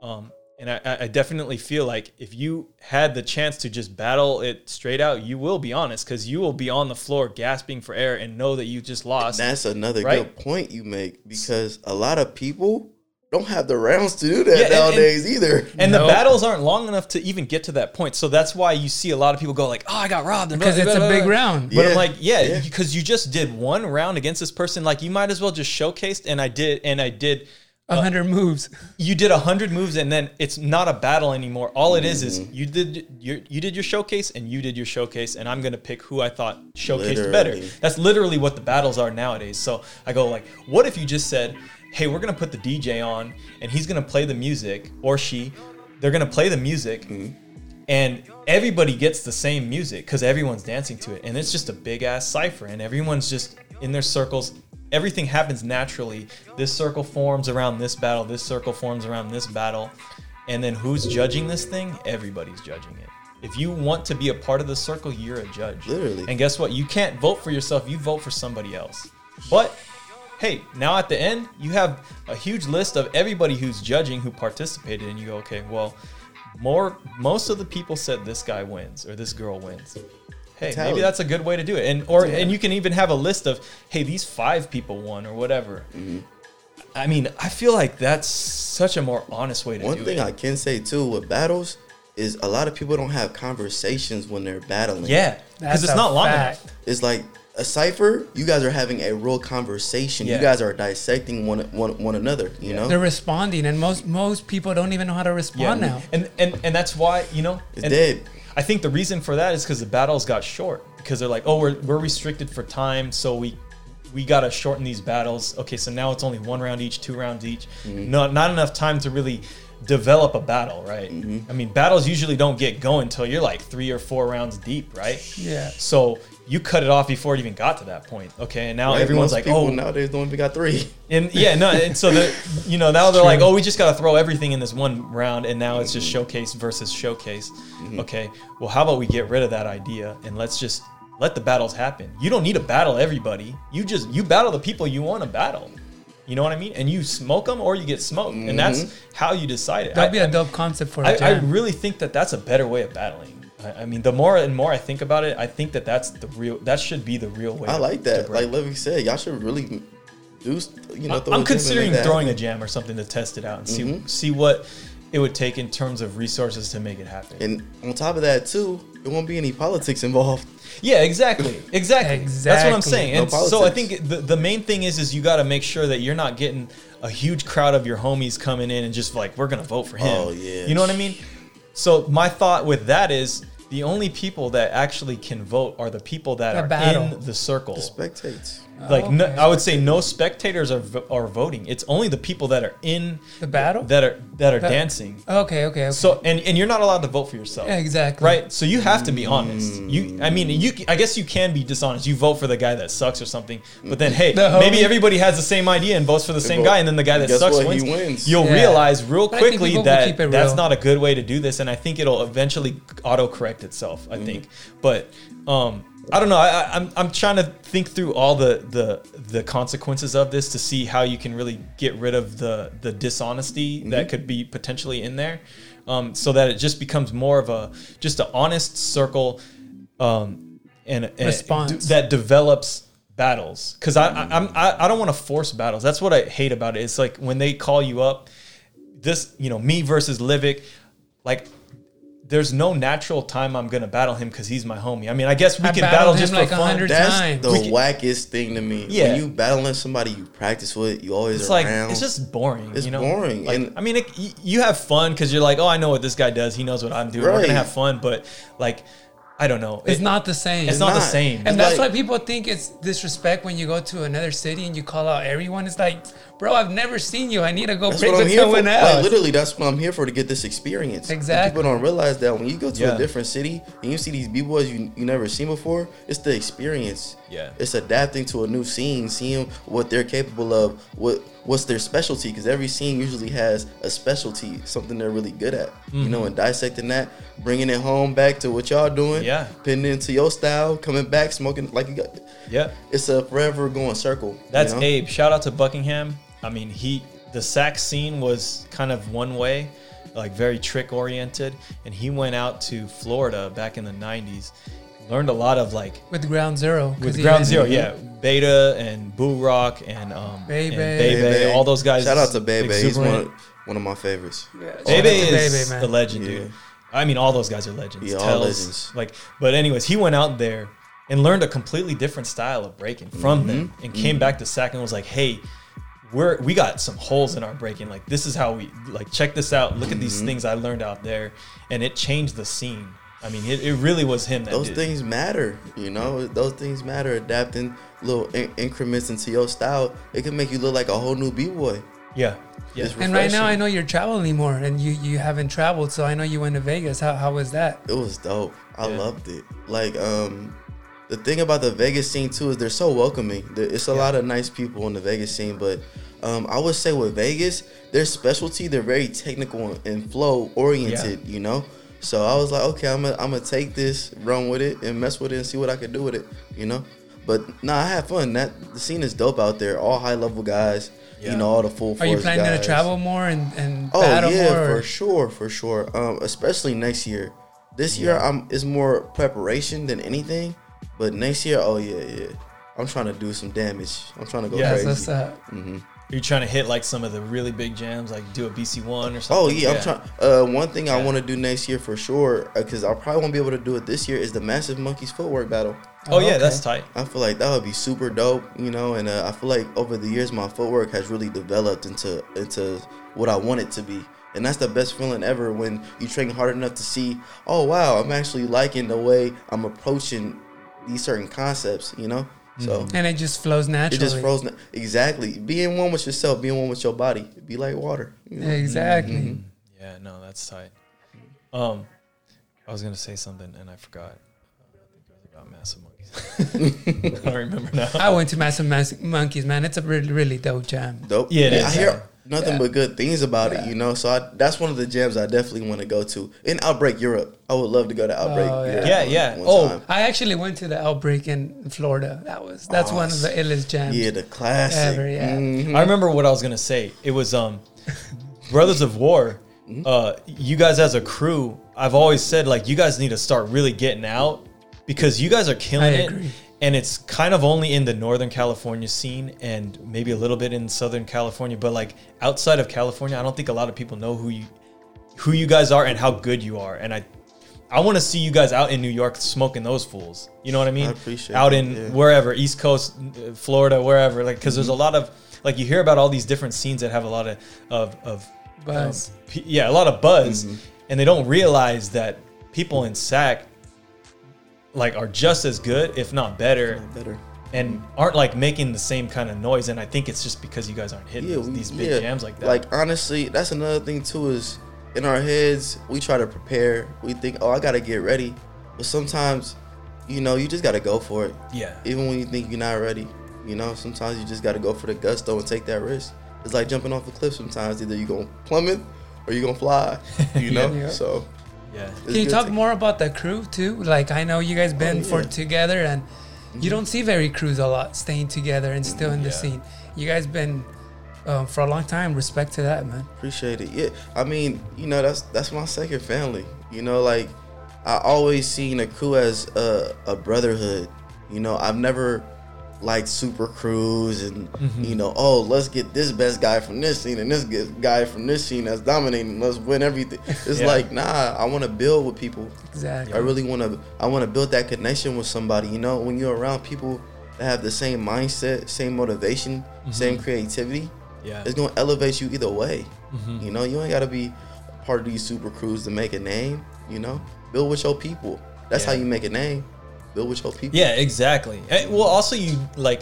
um, and I, I definitely feel like if you had the chance to just battle it straight out, you will be honest because you will be on the floor gasping for air and know that you just lost. That's another Right. good point you make because a lot of people don't have the rounds to do that Yeah, and- nowadays either. and the battles aren't long enough to even get to that point. So that's why you see a lot of people go like, "Oh, I got robbed," and Because blah, it's blah, a big round. But I'm like, yeah, yeah. because you just did one round against this person. Like, you might as well just showcased, and I did, and I did. A hundred moves. you did a hundred moves and then it's not a battle anymore. All it is is Mm-hmm. you did your you did your showcase and you did your showcase and I'm gonna pick who I thought showcased better. That's literally what the battles are nowadays. So I go like, what if you just said, hey, we're gonna put the DJ on and he's gonna play the music or she, they're gonna play the music. Mm-hmm. And everybody gets the same music because everyone's dancing to it, and it's just a big ass cipher, and everyone's just in their circles everything happens naturally. This circle forms around this battle, this circle forms around this battle. And then who's judging this thing? Everybody's judging it. If you want to be a part of the circle, you're a judge. Literally. And guess what? You can't vote for yourself, you vote for somebody else. But hey, now at the end, you have a huge list of everybody who's judging who participated, and you go, okay, well, more most of the people said this guy wins or this girl wins. Hey, Tally. maybe that's a good way to do it. And or Yeah. and you can even have a list of, hey, these five people won or whatever. Mm-hmm. I mean, I feel like that's such a more honest way to One do it. One thing. I can say too with battles is a lot of people don't have conversations when they're battling. yeah, because it's a not long enough. It's like a cipher, you guys are having a real conversation. Yeah. You guys are dissecting one one, one another, you know? They're responding, and most most people don't even know how to respond now. And and and that's why you know It's and dead. I think the reason for that is because the battles got short because they're like, oh, we're we're restricted for time, so we we gotta shorten these battles. Okay, so now it's only one round each, two rounds each. Mm-hmm. Not not enough time to really develop a battle, right? Mm-hmm. I mean, battles usually don't get going until you're like three or four rounds deep, right? Yeah. So you cut it off before it even got to that point. Okay, and now Right? everyone's like, oh. people oh, nowadays don't even got three. and yeah, no, and so the you know now they're like, oh, we just got to throw everything in this one round, and now it's just mm-hmm. showcase versus showcase. Mm-hmm. Okay, well, how about we get rid of that idea and let's just let the battles happen. You don't need to battle everybody. You just you battle the people you want to battle. You know what I mean? And you smoke them or you get smoked, and that's mm-hmm. how you decide it. That'd I- be a dope concept for a I, I jam. really think that that's a better way of battling. I, I mean, the more and more I think about it, I think that that's the real. That should be the real way. I like that. break. Like Levy said, y'all should really do, you know, throw a I'm gym considering make that throwing a jam or something to test it out and see Mhm. see what it would take in terms of resources to make it happen. And on top of that, too, there won't be any politics involved. yeah, exactly, exactly. exactly. That's what I'm Exactly. saying. No And so I think the, the main thing is is you got to make sure that you're not getting a huge crowd of your homies coming in and just like we're gonna vote for him. Oh, yeah. You know what I mean? So my thought with that is the only people that actually can vote are the people that That are battle. in the circle. The spectates. Like no, Okay. I would say, no spectators are are voting. It's only the people that are in The battle? that are that are That- dancing. Okay, okay, okay. So and and you're not allowed to vote for yourself. Yeah, exactly. Right. So you have to be honest. You, I mean, you. I guess you can be dishonest. You vote for the guy that sucks or something. But then, hey, The maybe homie. everybody has the same idea and votes for the same vote- guy, and then the guy that guess sucks what? wins. He wins. You'll Yeah. realize real But quickly that keep it that's not a good way to do this, and I think it'll eventually auto-correct itself. I think, but um, I don't know. I, I, I'm I'm trying to think through all the the the consequences of this to see how you can really get rid of the the dishonesty that could be potentially in there, um, so that it just becomes more of a just an honest circle, um, and, and Response. that develops battles. Because I, I I'm I, I don't want to force battles. That's what I hate about it. It's like when they call you up, this you know me versus Livick, like. There's no natural time I'm gonna battle him because he's my homie. I mean, I guess we I can battle just like for fun. That's times. the We can- wackest thing to me. Yeah. When you battling somebody you practice with, you always It's like around. it's just boring. It's you know? boring, Like, and- I mean, it, you have fun because you're like, oh, I know what this guy does. He knows what I'm doing. We're gonna have fun, but like, I don't know. It's It- not the same. It's not the same. And It's that's like- why people think it's disrespect when you go to another city and you call out everyone. It's like, bro, I've never seen you. I need to go That's what I'm with here for. someone Like, literally, that's what I'm here for to get this experience. And Exactly. people don't realize that when you go to Yeah. a different city and you see these b boys you you never seen before, it's the experience. Yeah. It's adapting to a new scene, seeing what they're capable of, what what's their specialty. Because every scene usually has a specialty, something they're really good at. You Mm-hmm. know, and dissecting that, bringing it home back to what y'all doing. Yeah. Putting into your style, coming back, smoking like you got. yeah. It's a forever going circle. you That's know? Abe. Shout out to Buckingham. I mean, he the Sac scene was kind of one way, like very trick oriented, and he went out to Florida back in the '90s, learned a lot of like with Ground Zero, with Ground Zero, yeah, Beta and Boo Rock and um, Bebe. and Bebe, Bebe. all those guys. Shout out to Bebe. He's one of, one of my favorites. Yeah, shout Bebe is Bebe, the man. legend, Yeah. dude. I mean, all those guys are legends. Yeah, all legends. Like, but anyways, he went out there and learned a completely different style of breaking from them, Mm-hmm. and came back to Sac and was like, "Hey, we're we got some holes in our breaking. Like, this is how we like check this out. Look at Mm-hmm. these things I learned out there, and it changed the scene. I mean, it, it really was him that those did. things matter you know those things matter adapting little in- increments into your style it can make you look like a whole new b-boy Yeah, yeah. And right now, I know you're traveling more, and you you haven't traveled, so I know you went to Vegas. How how was that? it was dope i Yeah. loved it like um the thing about the vegas scene too is they're so welcoming it's a lot of nice people in the vegas scene but um, I would say with Vegas, their specialty, they're very technical and flow oriented, you know? So I was like, okay, I'm gonna I'm gonna take this, run with it, and mess with it, and see what I can do with it, you know. But nah, I had fun. That the scene is dope out there. All high level guys, Yeah. you know, all the full. Are you planning to travel more and and Oh battle yeah, more? for sure, for sure. Um, especially next year. This year, I'm is more preparation than anything. But next year, oh yeah, yeah. I'm trying to do some damage. I'm trying to go Yeah, That's crazy. what's up. Are you trying to hit like some of the really big jams, like do a BC one or something? Oh yeah, I'm trying. Uh, one thing I want to do next year for sure, because I probably won't be able to do it this year, is the Massive Monkeys footwork battle. Oh, yeah, okay. that's tight. I feel like that would be super dope, you know. And uh, I feel like over the years, my footwork has really developed into into what I want it to be. And that's the best feeling ever when you train hard enough to see, oh wow, I'm actually liking the way I'm approaching these certain concepts, you know. So And it just flows naturally. it naturally. just froze. Exactly, being one with yourself, being one with your body, be like water. You know? Exactly. Mm-hmm. Yeah, no, that's tight. Um, I was gonna say something and I forgot. I think it was about massive monkeys. I remember now. I went to Massive Mas- Monkeys, man. It's a really really dope jam. Dope. Yeah, it I is. hear nothing Yeah. but good things about Yeah. it, you know. So I, that's one of the jams I definitely want to go to. In Outbreak Europe, I would love to go to Outbreak. Oh, yeah. Europe Yeah, one- yeah. one Oh, time. I actually went to the outbreak in Florida. That was that's Oh, one of the illest jams. yeah, the classic. Ever, yeah. Mhm. I remember what I was gonna say. It was um, Brothers of War. Mm-hmm. Uh, you guys as a crew, I've always said like you guys need to start really getting out because you guys are killing I it. Agree. And it's kind of only in the Northern California scene and maybe a little bit in Southern California, but like outside of California, I don't think a lot of people know who you who you guys are and how good you are. And I I want to see you guys out in New York smoking those fools. You know what I mean? I appreciate out in yeah. wherever East Coast, uh, Florida, wherever. Like because there's Mm-hmm. a lot of like you hear about all these different scenes that have a lot of of of Buzz. um, p- yeah, a lot of buzz, Mm-hmm. and they don't realize that people in SAC like are just as good, if not better, better. and aren't like making the same kind of noise. And I think it's just because you guys aren't hitting Yeah, these, we- these big yeah. jams like that. Like honestly, that's another thing too. Is in our heads we try to prepare. We think, oh, I gotta get ready, but sometimes, you know, you just gotta go for it. yeah, Even when you think you're not ready, you know, sometimes you just gotta go for the gusto and take that risk. It's like jumping off a cliff. Sometimes either you're gonna plummet or you're gonna fly. You know, Yeah. so. Yeah. Can you talk to- more about the crew too? Like I know you guys been Oh, for together, and you don't see very crews a lot staying together and still in the Yeah. scene. You guys been um, for a long time. Respect to that, man. Appreciate it. Yeah, I mean, you know, that's that's my second family. You know, like I always seen a crew as a, a brotherhood. You know, I've never liked super crews and you know, oh, let's get this best guy from this scene and this guy from this scene that's dominating. Let's win everything. It's Yeah. like, nah, I want to build with people. Exactly. I really want to. I want to build that connection with somebody. You know, when you're around people that have the same mindset, same motivation, same creativity, Yeah. it's gonna elevate you either way. Mhm. You know, you ain't gotta be part of these super crews to make a name. You know, build with your people. That's how you make a name. Build with your people. Yeah, exactly. Eh, Well, also you like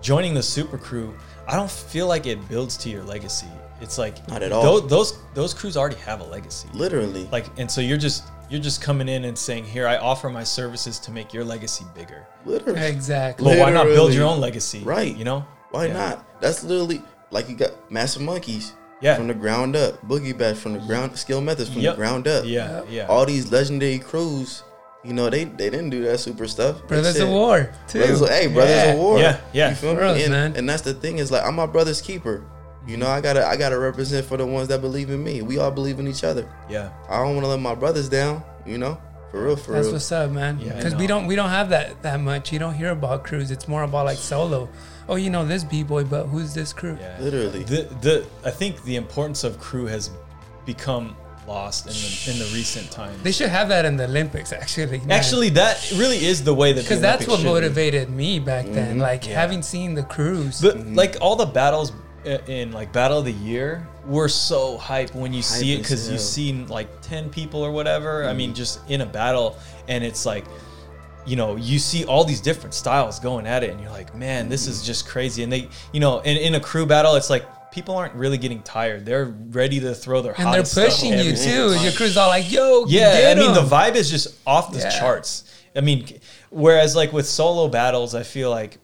joining the super crew. I don't feel like it builds to your legacy. It's like Not at all. Those those, those crews already have a legacy. Literally. Like, and so you're just you're just coming in and saying, "Here, I offer my services to make your legacy bigger." literally. Exactly. But why not build your own legacy? Right. You know. Why Yeah. not? That's literally like you got Massive Monkeys. Yeah. From the ground up. Boogie Bash from the ground. Skill Methodz from Yep. the ground up. Yeah. Yeah. All these legendary crews. You know, they they didn't do that super stuff. Brothers of War too. Brothers, hey, brothers Yeah. of war. Yeah, yeah. You feel Bros, me? And, man. and that's the thing is like I'm my brother's keeper. You know, I gotta I gotta represent for the ones that believe in me. We all believe in each other. yeah. I don't want to let my brothers down. You know, for real, for real. That's real. what's up, man. Yeah, Because we don't we don't have that that much. You don't hear about crews. It's more about like solo. Oh, you know this b boy, but who's this crew? Yeah. Literally. The the I think the importance of crew has become lost in the in the recent times. They should have that in the Olympics, actually. man. Actually, that really is the way that the because that's what should be. motivated me back then. Mm-hmm. Like Yeah. having seen the crews. But mm-hmm. like all the battles uh, in like Battle of the Year were so hype when you see it because you hell. see like ten people or whatever. I mean, mm. just in a battle, and it's like, you know, you see all these different styles going at it, and you're like, man, this is mm-hmm. just crazy. And they, you know, in, in a crew battle, it's like people aren't really getting tired. They're ready to throw their and they're hottest stuff pushing you too. time. Your crew's all like, "Yo, Yeah, get I mean the vibe is just off the Yeah. charts. I mean, whereas like with solo battles, I feel like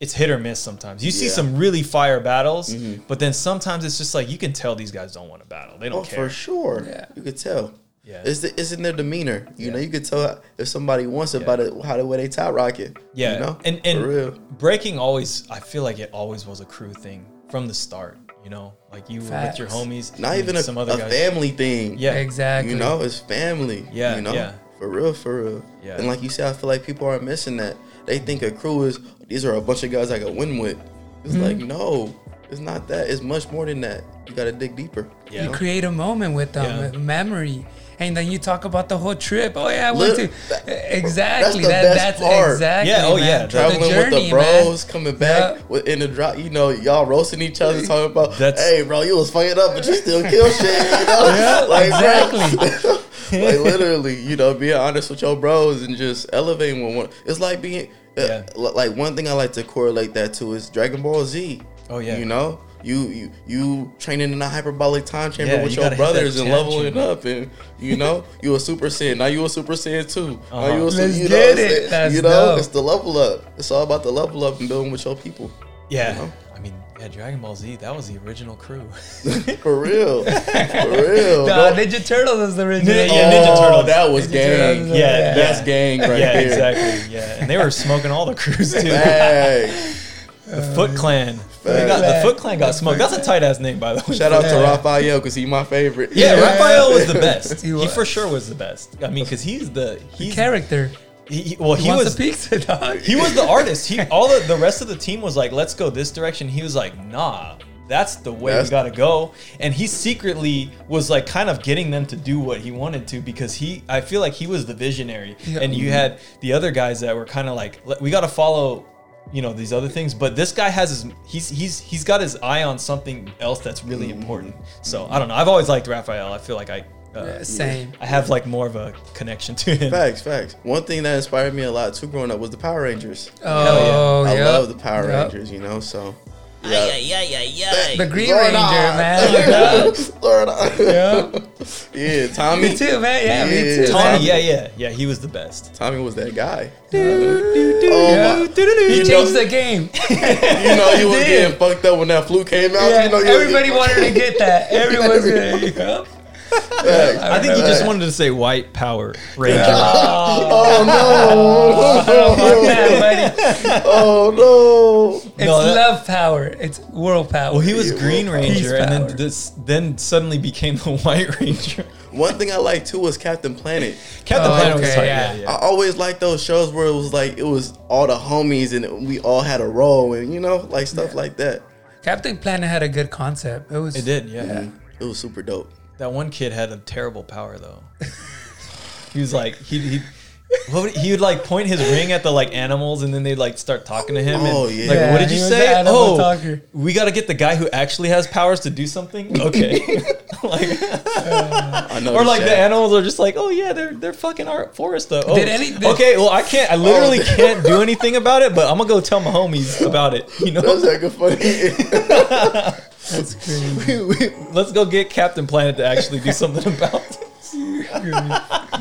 it's hit or miss sometimes. You see some really fire battles, mm-hmm. but then sometimes it's just like you can tell these guys don't want to battle. They don't Oh, care. for sure. Yeah. You could tell. Yeah. It's, the, it's in their demeanor. You Yeah. know, you could tell if somebody wants it by the, how the way they top rock it. Yeah, You know? and for real. and breaking always, I feel like it always was a crew thing from the start. You know, like you were with your homies, Not even a, some other a guys. family thing. Yeah, exactly. You know, it's family. Yeah, You know? yeah. For real, for real. Yeah. And like you said, I feel like people are missing that. They think a crew is these are a bunch of guys I can win with. It's Mm-hmm. like, no, it's not that. It's much more than that. You gotta dig deeper. Yeah. You create a moment with them, Yeah. a memory, and then you talk about the whole trip. Oh yeah, I went Lit- to exactly the that. best That's part. exactly. Yeah, oh, man. yeah, The Traveling with journey, the man. bros, coming back Yeah. in the drop, you know, y'all roasting each other, talking about, That's- hey, bro, you was fired up, but you still kill shit, you know? Yeah, like, exactly. like literally, you know, being honest with your bros and just elevating with one. It's like being, uh, Yeah. li- like one thing I like to correlate that to is Dragon Ball Z. Oh, yeah. you know. You, you you training in a hyperbolic time chamber Yeah, with you your gotta hit that brothers and leveling chamber. up and you know you a super saiyan now you a super saiyan too now Uh-huh. you a, su- Let's you know, get what I'm it. saying? That's you know dope. it's the level up it's all about the level up and building with your people yeah. You know? I mean, yeah, Dragon Ball Z, that was the original crew. for real for real Nah, Don't- Ninja Turtles is the original. Yeah, Ninja Oh, that was Ninja gang Turtles, Yeah, yeah. that's gang right yeah, there exactly. Yeah, and they were smoking all the crews too. Hey The Foot Clan. They got, the Foot Clan got smoked. That's a tight ass name, by the way. shout out to Yeah. Raphael because he my favorite Yeah, Yeah. Raphael was the best. He He, was. for sure was the best. I mean, because he's the he's character. He, he- well, He, he wants was a pizza dog. he was the artist. He all the, the rest of the team was like, let's go this direction. He was like, nah, that's the way That's- we gotta go. And he secretly was like kind of getting them to do what he wanted to because he I feel like he was the visionary. Yeah. And you had the other guys that were kind of like, "Let- we gotta follow. You know these other things, but this guy has his he's he's he's got his eye on something else that's really important. So I don't know. I've always liked Raphael. I feel like I uh, Same. I have like more of a connection to him. Facts, facts. One thing that inspired me a lot too growing up was the Power Rangers. Oh, yeah. I yeah. love the Power Yep. Rangers, you know, so. Yeah, yeah, yeah, yeah. The Green Lord, Ranger, ah. man. Lord, ah. yeah. yeah, Tommy. Me too, man. Yeah, me Yeah. too. Tommy, man. yeah, yeah, yeah. He was the best. Tommy was that guy. Yeah. Oh my! He You changed know- the game. You know you was getting fucked up when that flu came out. Yeah, you know you was everybody wanted to get that. Everyone's gonna. Facts. I think he just wanted to say White Power Ranger. Oh, oh Yeah, oh, buddy. no! oh no! It's No, that- love power. It's world power. Well, he was Yeah, Green Ranger, and power. then this then suddenly became the White Ranger. One thing I like too was Captain Planet. Captain Oh, Planet was okay, tight. yeah. Yeah, yeah. I always liked those shows where it was like it was all the homies and we all had a role and you know like stuff like that. Captain Planet had a good concept. It was. It did, yeah. Mm-hmm. It was super dope. That one kid had a terrible power though. he was like he he. What would, he would like point his ring at the like animals, and then they'd like start talking to him. Oh, and, yeah. Like, what did you say? Oh, talker. we got to get the guy who actually has powers to do something. Okay, like, I know. or the like the animals are just like, oh yeah, they're they're fucking our forest though. Oh, Did any- did- okay, well I can't, I oh, literally Oh. can't do anything about it, but I'm gonna go tell my homies about it. You know, That's like a funny. That's crazy. let's go get Captain Planet to actually do something about it.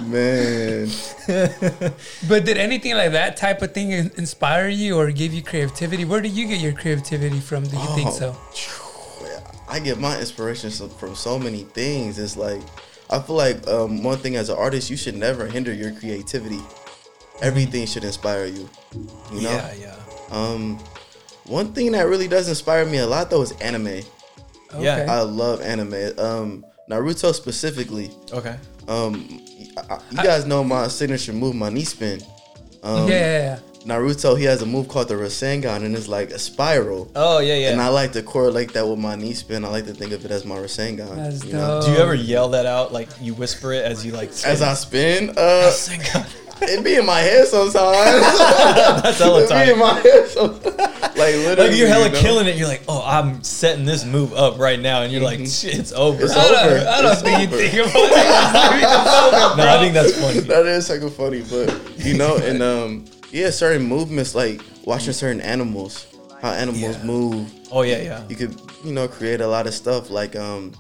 Man, But did anything like that type of thing inspire you or give you creativity? Where do you get your creativity from? Do you think Oh. so? I get my inspiration from so many things. It's like I feel like um, one thing as an artist, you should never hinder your creativity. Everything should inspire you. You know. Yeah, yeah, Um, one thing that really does inspire me a lot though is anime. Yeah. I love anime. Um, Naruto specifically. okay. Um, I- I- you guys know my signature move, my knee spin. Um, yeah, yeah, yeah. Naruto, he has a move called the Rasengan, and it's like a spiral. Oh yeah, yeah. And I like to correlate that with my knee spin. I like to think of it as my Rasengan. That's you know? Do you ever yell that out? Like you whisper it as you like. As I spin, uh, it be in my head sometimes. That's hella it be in my head sometimes. Like literally, Like you're hella you know? killing it. You're like, oh, I'm setting this move up right now, and you're like, shit, it's over. It's I don't, over. I don't It's think over. you think about it. no, I think that's funny. that is like of funny, but you know, and um, yeah, certain movements like watching certain animals, how animals Yeah. move. Oh yeah, yeah. You could, you know, create a lot of stuff. Like um,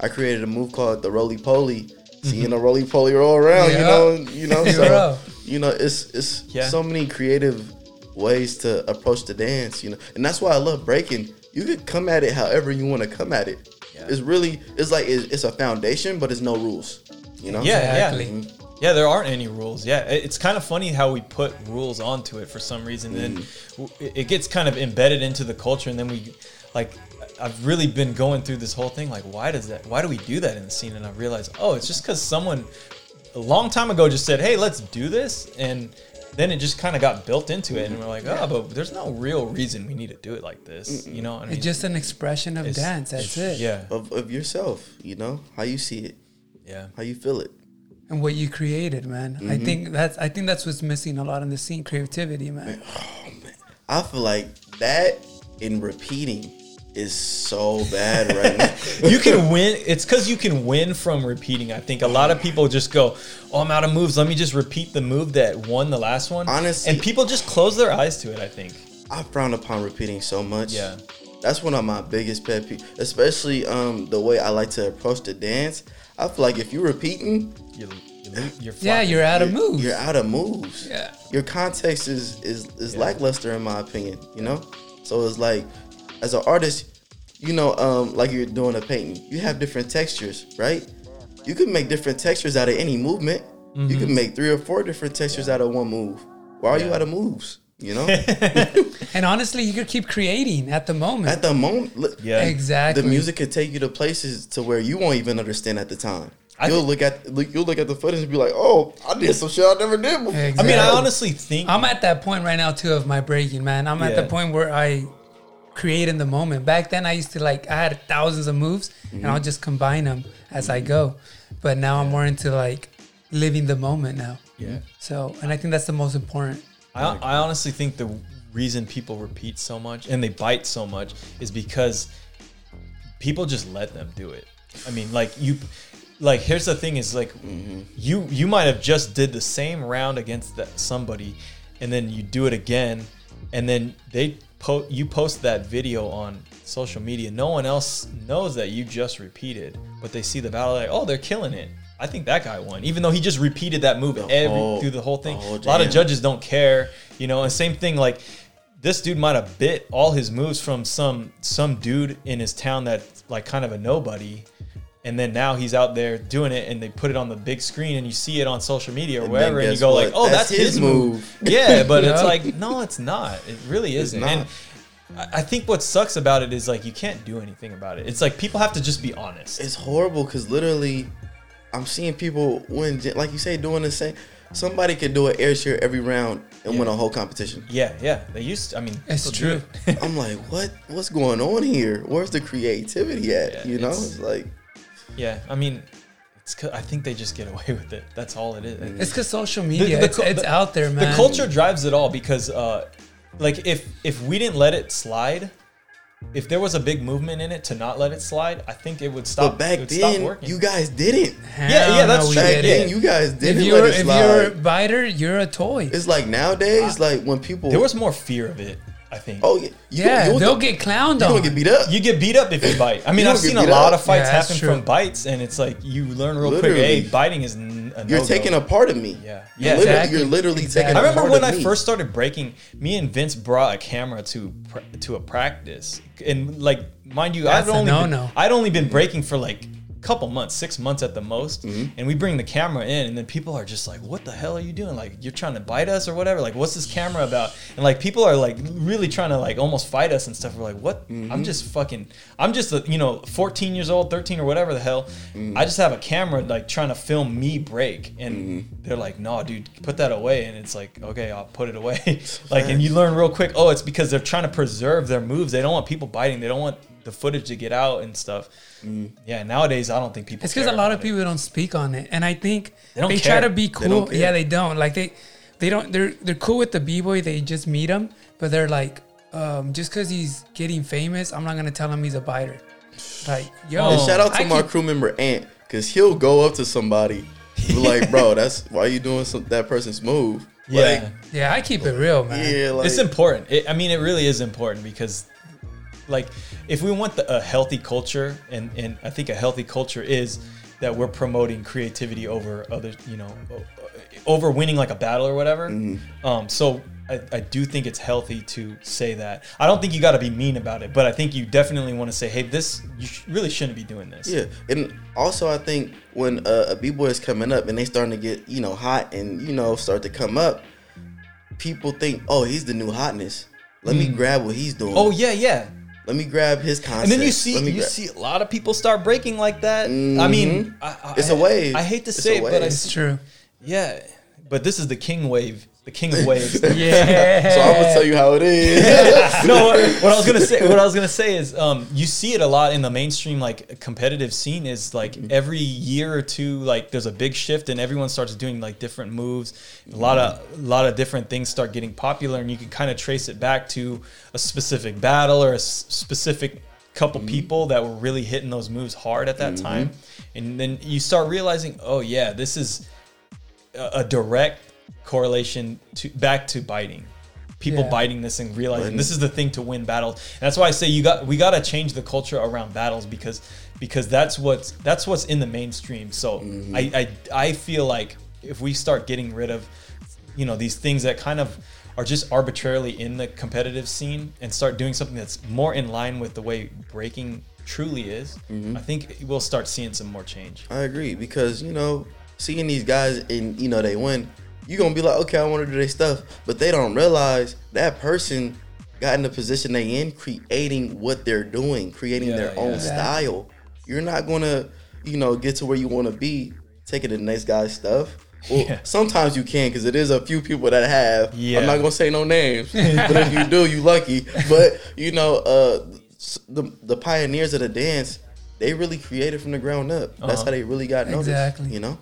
I created a move called the roly poly. Seeing a roly poly roll around, you know, you know, so you know, it's it's Yeah. so many creative ways to approach the dance, you know, and that's why I love breaking. You could come at it however you want to come at it. Yeah. It's really, it's like it's, it's a foundation, but it's no rules, you know. Yeah, Exactly. yeah. Yeah, there aren't any rules. Yeah, it's kind of funny how we put rules onto it for some reason, and mm-hmm. w- it it gets kind of embedded into the culture, and then we, like, I've really been going through this whole thing. Like, why does that? Why do we do that in the scene? And I realized, oh, it's just because someone a long time ago just said, "Hey, let's do this," and then it just kind of got built into it, and we're like, oh, but there's no real reason we need to do it like this, you know? I mean, It's just an expression of dance. That's it. Yeah, Of, of yourself, you know, how you see it, yeah. how you feel it. And what you created, man. I Mm-hmm. think that's I think that's what's missing a lot in the scene. Creativity, man. I feel like that in repeating is so bad right now. you can win. It's because you can win from repeating. I think a lot of people just go, "Oh, I'm out of moves. Let me just repeat the move that won the last one." Honestly- and people just close their eyes to it. I think. I frown upon repeating so much. Yeah. That's one of my biggest pet peeves, especially um the way I like to approach the dance. I feel like if you're repeating, You're, you're, you're Yeah, you're out of you're, moves. You're out of moves. Yeah. Your context is is is Yeah. lackluster in my opinion. You know, so it's like as an artist, you know, um, like you're doing a painting, you have different textures, right? You can make different textures out of any movement. You can make three or four different textures out of one move. Why are you Mm-hmm. Out of moves? You know, And honestly, you could keep creating at the moment. at the moment, look, Yeah. exactly. the music could take you to places to where you won't even understand at the time. I you'll thi- look at look, you'll look at the footage and be like, "Oh, I did some shit I never did before." I mean, I honestly think. I'm at that point right now too of my breaking, man. I'm at the point where I create in the moment. Back then, I used to like I had thousands of moves, and I'll just combine them as I go. But now I'm more into like living the moment now. yeah. So, and I think that's the most important. I, I honestly think the reason people repeat so much and they bite so much is because people just let them do it. I mean, like you, like here's the thing is like Mm-hmm. you you might have just did the same round against that somebody and then you do it again and then they po- you post that video on social media no one else knows that you just repeated but they see the battle like oh they're killing it. I think that guy won even though he just repeated that move every whole- through the whole thing. the whole a lot of judges don't care you know and same thing like this dude might have bit all his moves from some some dude in his town that like kind of a nobody and then now he's out there doing it and they put it on the big screen and you see it on social media or And wherever and you go what? like oh that's, That's his his move, move. yeah but it's Yeah. like no it's not it really isn't and I I think what sucks about it is like you can't do anything about it. It's like people have to just be honest. It's horrible because literally, I'm seeing people win, like you say, doing the same. Somebody could do an air chair every round and win a whole competition. yeah, yeah. They used. To, I mean, It's people true. it. I'm like, what? What's going on here? Where's the creativity at? Yeah, you know, it's- it's like yeah, I mean, it's. 'cause I think they just get away with it. That's all it is. It's because social media, the it's, cu- it's the- out there, man. The culture drives it all because, uh, like, if if we didn't let it slide, if there was a big movement in it to not let it slide, I think it would stop. but back it would stop then, working. you guys didn't. Hell Yeah, yeah, that's no, true. Back then, you guys didn't you're let it if you're a biter, you're a toy. It's like nowadays, like when people. there was more fear of it. I think. Oh yeah, you yeah, you they'll get clowned You're on. gonna get beat up. You get beat up if you bite. I mean, I've seen a lot up. of fights Yeah, happen true. from bites, and it's like you learn real quick. Literally. Hey, biting is n- a You're no-go. taking a part of me. Yeah. You're Yeah, literally, exactly. You're literally Exactly. taking. I a remember part when of I me. first started breaking. Me and Vince brought a camera to pr- to a practice, and like mind you, That's I'd only been, no-no. I'd only been breaking for like a couple months, six months at the most, Mm-hmm. and we bring the camera in, and then people are just like, "What the hell are you doing? Like you're trying to bite us or whatever? Like what's this camera about?" And like people are like really trying to like almost fight us and stuff. We're like, "What? Mm-hmm. I'm just fucking. I'm just a, you know 14 years old, 13 or whatever the hell. Mm-hmm. I just have a camera like trying to film me break, and Mm-hmm. they're like, "No, dude, put that away." And it's like, "Okay, I'll put it away." like, and you learn real quick. Oh, it's because they're trying to preserve their moves. They don't want people biting. They don't want the footage to get out and stuff. Yeah, nowadays I don't think people. It's because a lot about of it. people don't speak on it, and I think They don't they care. try to be cool. don't yeah, they don't. Like they, they don't. They're they're cool with the b boy. They just meet him, but they're like, um, just because he's getting famous, I'm not gonna tell him he's a biter. Like, yo, And shout out to I my keep- crew member Ant, cause he'll go up to somebody, be like, "Bro, that's why you doing some, that person's move." Yeah, Like, Yeah, I keep it real, man. yeah, like it's important. It, I mean, it really is important because, like, if we want the, a healthy culture, and and I think a healthy culture is that we're promoting creativity over other, you know, over winning like a battle or whatever. Um, so I, I do think it's healthy to say that. I don't think you got to be mean about it, but I think you definitely want to say, hey, this you sh- really shouldn't be doing this. Yeah, and also I think when uh, a b boy is coming up and they starting to get you know hot and you know start to come up, people think, "Oh, he's the new hotness. Let me grab what he's doing. Oh yeah, yeah. Let me grab his concept." And then you see you gra- see a lot of people start breaking like that. I mean, mm-hmm. I, I, It's a wave. I hate to It's say it, but I. It's true. Yeah, but this is the king wave, the king of waves. Yeah. So I'm gonna tell you how it is. no, what, what I was gonna say, what I was gonna say is, um, you see it a lot in the mainstream like competitive scene. Is like mm-hmm. every year or two, like there's a big shift, and everyone starts doing like different moves. A lot of a lot of different things start getting popular, and you can kind of trace it back to a specific battle or a s- specific couple mm-hmm. people that were really hitting those moves hard at that mm-hmm. time, and then you start realizing, oh yeah, this is a, a direct correlation to back to biting. People Yeah. biting this and realizing Biting. this is the thing to win battles. And that's why I say you got we got to change the culture around battles because because that's what's that's what's in the mainstream. So Mm-hmm. I, I I feel like if we start getting rid of you know these things that kind of are just arbitrarily in the competitive scene and start doing something that's more in line with the way breaking truly is, Mm-hmm. I think we'll start seeing some more change. I agree because you know seeing these guys and you know they win, you gonna be like, okay, I want to do their stuff, but they don't realize that person got in the position they in, creating what they're doing, creating Yeah, their own yeah. style. You're not gonna, you know, get to where you want to be taking the next guy's stuff. Well, Yeah. sometimes you can because it is a few people that have. Yeah. I'm not gonna say no names, but if you do, you lucky. But you know, uh, the the pioneers of the dance, they really created from the ground up. That's Uh-huh. how they really got noticed. Exactly. You know.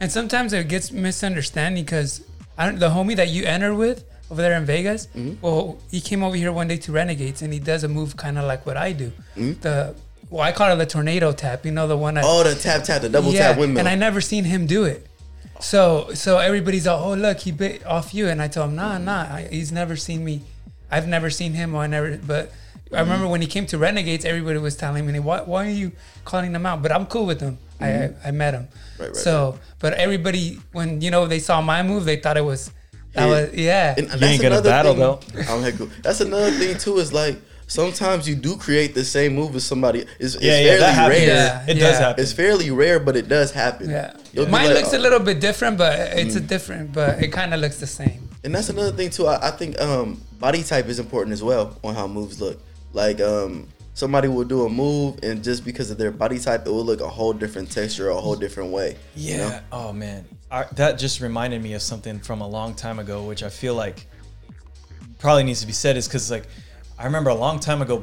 And sometimes it gets misunderstanding because I don't, the homie that you entered with over there in Vegas, Mm-hmm. well, he came over here one day to Renegades and he does a move kind of like what I do. Mm-hmm. The well, I call it the tornado tap. You know the one. I, Oh, the tap tap, the double tap windmill. and I never seen him do it. So so everybody's like, oh look, he bit off you, and I told him, nah, nah, I, he's never seen me. I've never seen him, or I never. But I remember when he came to Renegades, everybody was telling me, why, why are you calling them out? But I'm cool with him. I, I I met him. Mm-hmm. Right, right, so, but everybody when you know they saw my move, they thought it was. That Yeah. was yeah. And You ain't gonna battle, though. I'm heck cool. That's another thing too. Is like sometimes you do create the same move as somebody. It's, it's Yeah, yeah, fairly that happens. rare. Yeah. It does happen. It's fairly rare, but it does happen. Yeah. You'll Mine like, looks oh. a little bit different, but it's a different, but it kind of looks the same. And that's another thing too. I, I think um, body type is important as well on how moves look. Like um, somebody will do a move, and just because of their body type, it will look a whole different texture, a whole different way. Yeah. You know? Oh man, I, that just reminded me of something from a long time ago, which I feel like probably needs to be said. Is because like I remember a long time ago,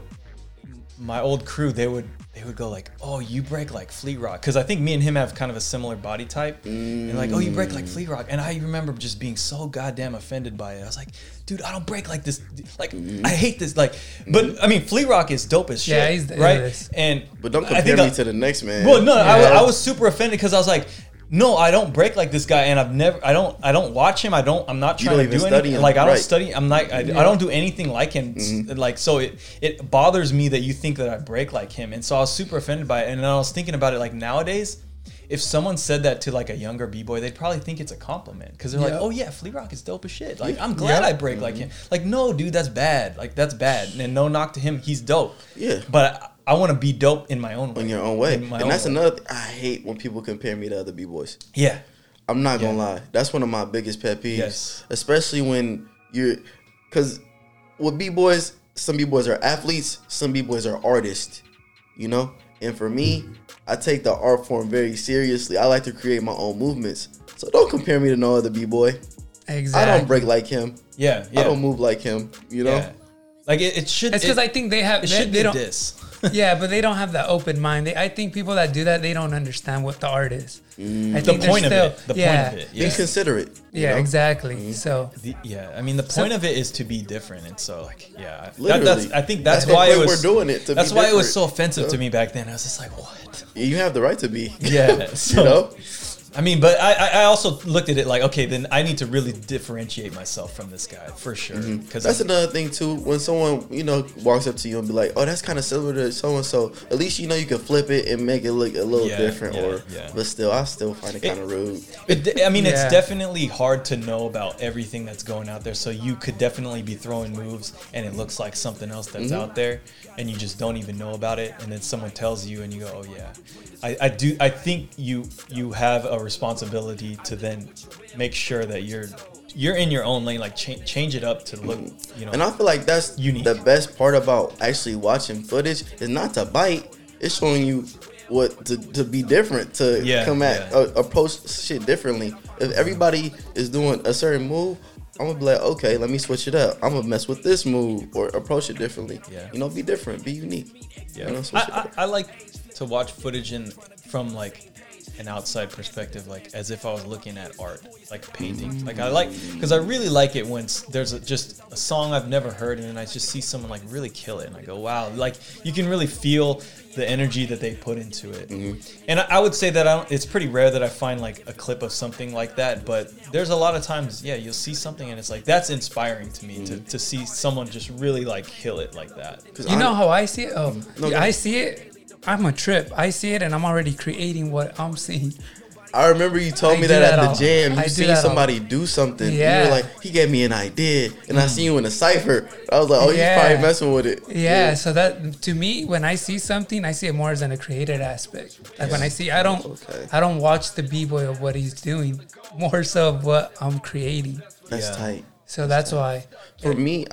my old crew they would they would go like, "Oh, you break like Flea Rock," because I think me and him have kind of a similar body type, and like, "Oh, you break like Flea Rock," and I remember just being so goddamn offended by it. I was like, "Dude, I don't break like this. Like, I hate this. Like, but I mean, Flea Rock is dope as shit, Yeah, he's- it right?" is. And But don't I compare think me I- to the next man. well, no, I. I was super offended because I was like, no, I don't break like this guy, and I've never, I don't, I don't watch him. I don't, I'm not trying to do anything. Like I don't right. study. I'm not, I, I don't do anything like him. Mm-hmm. Like so, it it bothers me that you think that I break like him, and so I was super offended by it. And then I was thinking about it, like nowadays. If someone said that to like a younger b boy, they'd probably think it's a compliment because they're like, "Oh yeah, Flea Rock is dope as shit." Like, I'm glad I break like Mm-hmm. him. Like, no, dude, that's bad. Like, that's bad. And no knock to him, he's dope. Yeah. but I, I want to be dope in my own way. in your own way, and own that's way. another. Th- I hate when people compare me to other b boys. Yeah. I'm not gonna Yeah. lie. That's one of my biggest pet peeves. Yes. Especially when you're, because with b boys, some b boys are athletes, some b boys are artists. You know, and for me, I take the art form very seriously. I like to create my own movements. So don't compare me to no other b boy. Exactly. I don't break like him. Yeah, yeah. I don't move like him. You know. Yeah. Like it, it should. It's because it, I think they have it they, should they be don't. this. yeah, but they don't have that open mind. They, I think people that do that they don't understand what the art is. Mm. I the think they're point of it. The yeah, point of it. Be Yeah. considerate. Yeah, know? exactly. Mm-hmm. So The- yeah. I mean, the point of it is to be different, and so like, yeah. That, that's. I think that's, That's why it was. we're doing it, to be that's why it was so offensive to me back then. I was just like, what? You have the right to be. Yeah. So, you know. I mean, but I, I I also looked at it like, okay, then I need to really differentiate myself from this guy for sure. Because Mm-hmm. That's another thing too. When someone you know walks up to you and be like, "Oh, that's kind of similar to so and so," at least you know you can flip it and make it look a little Yeah, different. yeah, or, yeah. but still, I still find it kind of rude. It, I mean, it's definitely hard to know about everything that's going out there. So you could definitely be throwing moves, and it looks like something else that's Mm-hmm. out there, and you just don't even know about it. And then someone tells you, and you go, "Oh yeah." I, I do. I think you you have a responsibility to then make sure that you're you're in your own lane. Like cha- change it up to look, you know. And I feel like that's Unique. the best part about actually watching footage is not to bite. It's showing you what to, to be different to Yeah, come at yeah. uh, approach shit differently. If everybody is doing a certain move. I'm gonna be like, okay, let me switch it up. I'm gonna mess with this move or approach it differently. Yeah. You know, be different, be unique. Yeah, You know, I. I, I like to watch footage in from like an outside perspective, like as if I was looking at art, like painting. Like I like because I really like it when there's a, just a song I've never heard, and then I just see someone like really kill it, and I go, wow, like you can really feel the energy that they put into it. And I, I would say that I don't, it's pretty rare that I find like a clip of something like that, but there's a lot of times, yeah, you'll see something, and it's like that's inspiring to me to, to see someone just really like kill it like that. you I- know how I see it? Oh, No, I see it. I'm a trip. I see it, and I'm already creating what I'm seeing. I remember you told I me that, that at all- the jam. You I do seen all- somebody do something. and You Yeah. were like, he gave me an idea, and I seen you in a cipher. I was like, oh, Yeah. he's probably messing with it. Yeah, so that to me, when I see something, I see it more as an a creative aspect. Like when I see, I don't, Okay. I don't watch the b boy of what he's doing, more so of what I'm creating. That's Yeah. tight. So that's why. For me,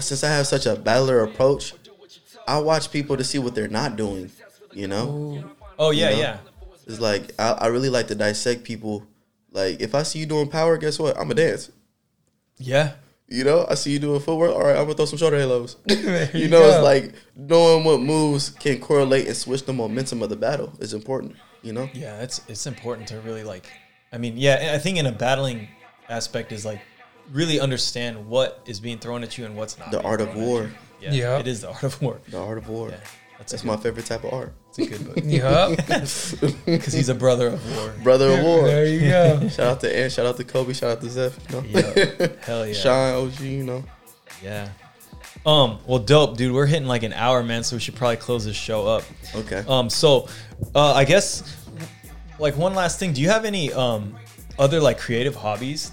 since I have such a battler approach, I watch people to see what they're not doing. You know, Oh yeah, You know? yeah. it's like I, I really like to dissect people. Like if I see you doing power, guess what? I'm a dance. Yeah. You know, I see you doing footwork. All right, I'm gonna throw some shoulder halos. you you know, go. it's like knowing what moves can correlate and switch the momentum of the battle is important. You know, Yeah, it's it's important to really like I mean, yeah, I think in a battling aspect is like really understand what is being thrown at you and what's not. the art of war. Yeah, Yeah. it is the art of war. The art of war. Yeah. That's That's my favorite type of art. It's a good book Yup. because he's a brother of war. Brother of War. there you go. Shout out to Ant. Shout out to Kobe. Shout out to Zeph. You know? Yeah. Hell yeah. Sean, OG. You know. Yeah. Um. Well, dope, dude. We're hitting like an hour, man. So we should probably close this show up. Okay. Um. So, uh, I guess, like one last thing. Do you have any um other like creative hobbies?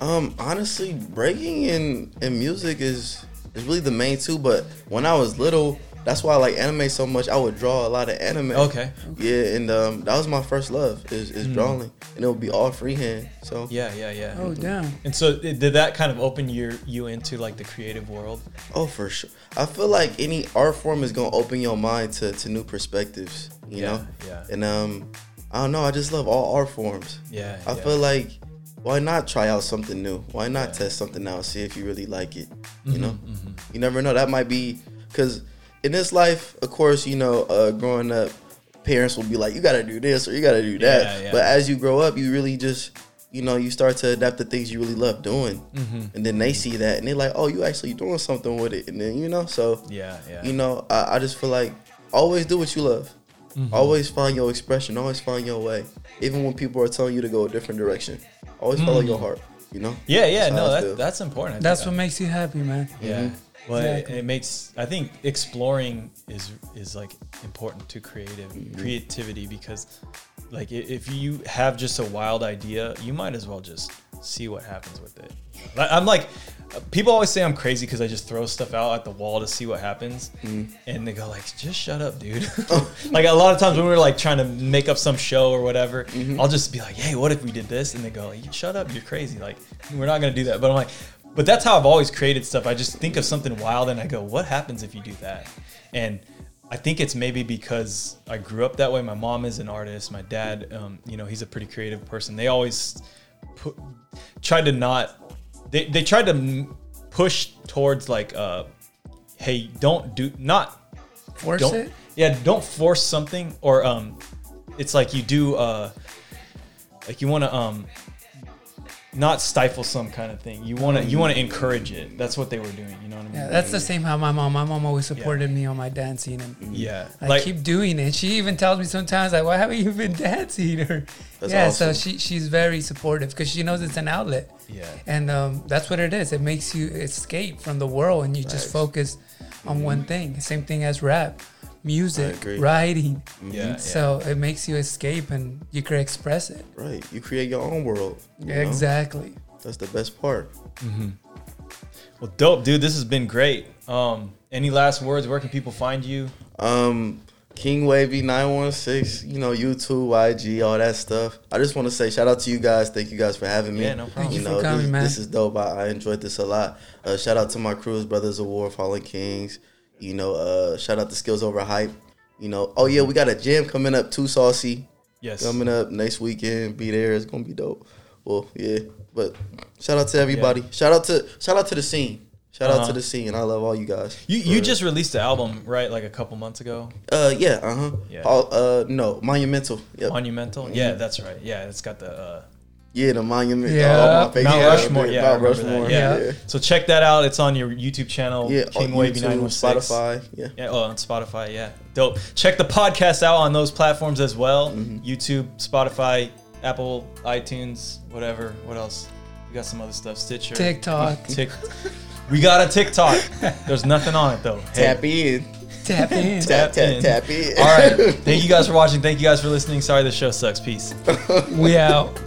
Um, honestly, breaking in in music is is really the main two. But when I was little, that's why I like anime so much. I would draw a lot of anime. Okay. Yeah, and um, that was my first love is, is Mm. drawing, and it would be all freehand. So Yeah. Yeah. Yeah. Oh damn. And so, did did that kind of open your you into like the creative world? Oh, for sure. I feel like any art form is gonna open your mind to, to new perspectives. You Yeah, know. yeah. And um, I don't know. I just love all art forms. Yeah. I yeah. feel like why not try out something new? Why not Yeah. test something out? See if you really like it. Mm-hmm, You know. You never know. That might be because in this life, of course, you know, uh, growing up, parents will be like, you got to do this or you got to do that. Yeah, yeah. But as you grow up, you really just you know, you start to adapt to things you really love doing, Mm-hmm. and then they see that and they're like, "Oh, you actually doing something with it," and then you know, so Yeah. Yeah. you know, I, I just feel like always do what you love. Mm-hmm. Always find your expression. Always find your way. Even when people are telling you to go a different direction, always follow your heart. You know. Yeah. Yeah. That's No, I that, that's important. That's what makes you happy, man. Yeah. Well, it- Exactly. it, makes I think exploring is is like important to creative Mm-hmm. creativity because like if you have just a wild idea, you might as well just see what happens with it. I'm like people always say I'm crazy because I just throw stuff out at the wall to see what happens, Mm-hmm. and they go like, "Just shut up, dude." like a lot of times when we're like trying to make up some show or whatever, Mm-hmm. I'll just be like, "Hey, what if we did this?" And they go, like, "Shut up, you're crazy." Like we're not gonna do that. But I'm like, but that's how I've always created stuff. I just think of something wild and I go, "What happens if you do that?" And I think it's maybe because I grew up that way. My mom is an artist. My dad, um, you know, he's a pretty creative person. They always put, tried to not. They, they tried to push towards like, uh, hey, don't do not Force don't it. yeah don't force something or um it's like you do uh like you want to um not stifle some kind of thing you want to you want to encourage it that's what they were doing you know what i mean Yeah, that's the same how my mom. My mom always supported me on my dancing, and yeah I like keep doing it. She even tells me sometimes like, "Why haven't you been dancing?" Or That's yeah, so she she's very supportive because she knows it's an outlet, yeah and um, that's what it is. It makes you escape from the world, and you just focus on one thing. Same thing as rap, music, writing. yeah, yeah. So it makes you escape, and you can express it. Right. You create your own world. you know? Exactly. That's the best part. well dope dude this has been great um any last words where can people find you Um, King Wavy nine one six. You know, YouTube, IG, all that stuff. I just want to say shout out to you guys. Thank you guys for having me. Yeah, no problem. Thank you know, for coming, this, man. this is dope. I, I enjoyed this a lot. Uh, shout out to my crews, Brothers of War, Fallen Kings. You know, uh, shout out to Skills Over Hype. You know, oh yeah, we got a jam coming up too, Saucy. yes Coming up next weekend. Be there. It's gonna be dope. Well, yeah. But shout out to everybody. Shout out to shout out to the scene. Shout out Uh-huh. to the scene. I love all you guys. you you just released the album right like a couple months ago uh yeah uh huh Yeah. All, uh no monumental. Yep. monumental yeah that's right yeah it's got the uh yeah, the monument. Yeah. Oh, my face. Mount Yeah, Rushmore, yeah, Mount Rushmore. yeah. Yeah. So check that out. It's on your YouTube channel, Yeah, King on Wavy nine one six. Spotify. Yeah. Yeah, oh, on Spotify. Yeah, dope. Check the podcast out on those platforms as well. Mm-hmm. YouTube, Spotify, Apple, iTunes, whatever. What else? We got some other stuff. Stitcher, TikTok. Tick. We got a TikTok. There's nothing on it though. Hey, Tap in. Tap in. Tap, tap, in. tap in. All right. Thank you guys for watching. Thank you guys for listening. Sorry the show sucks. Peace. We out.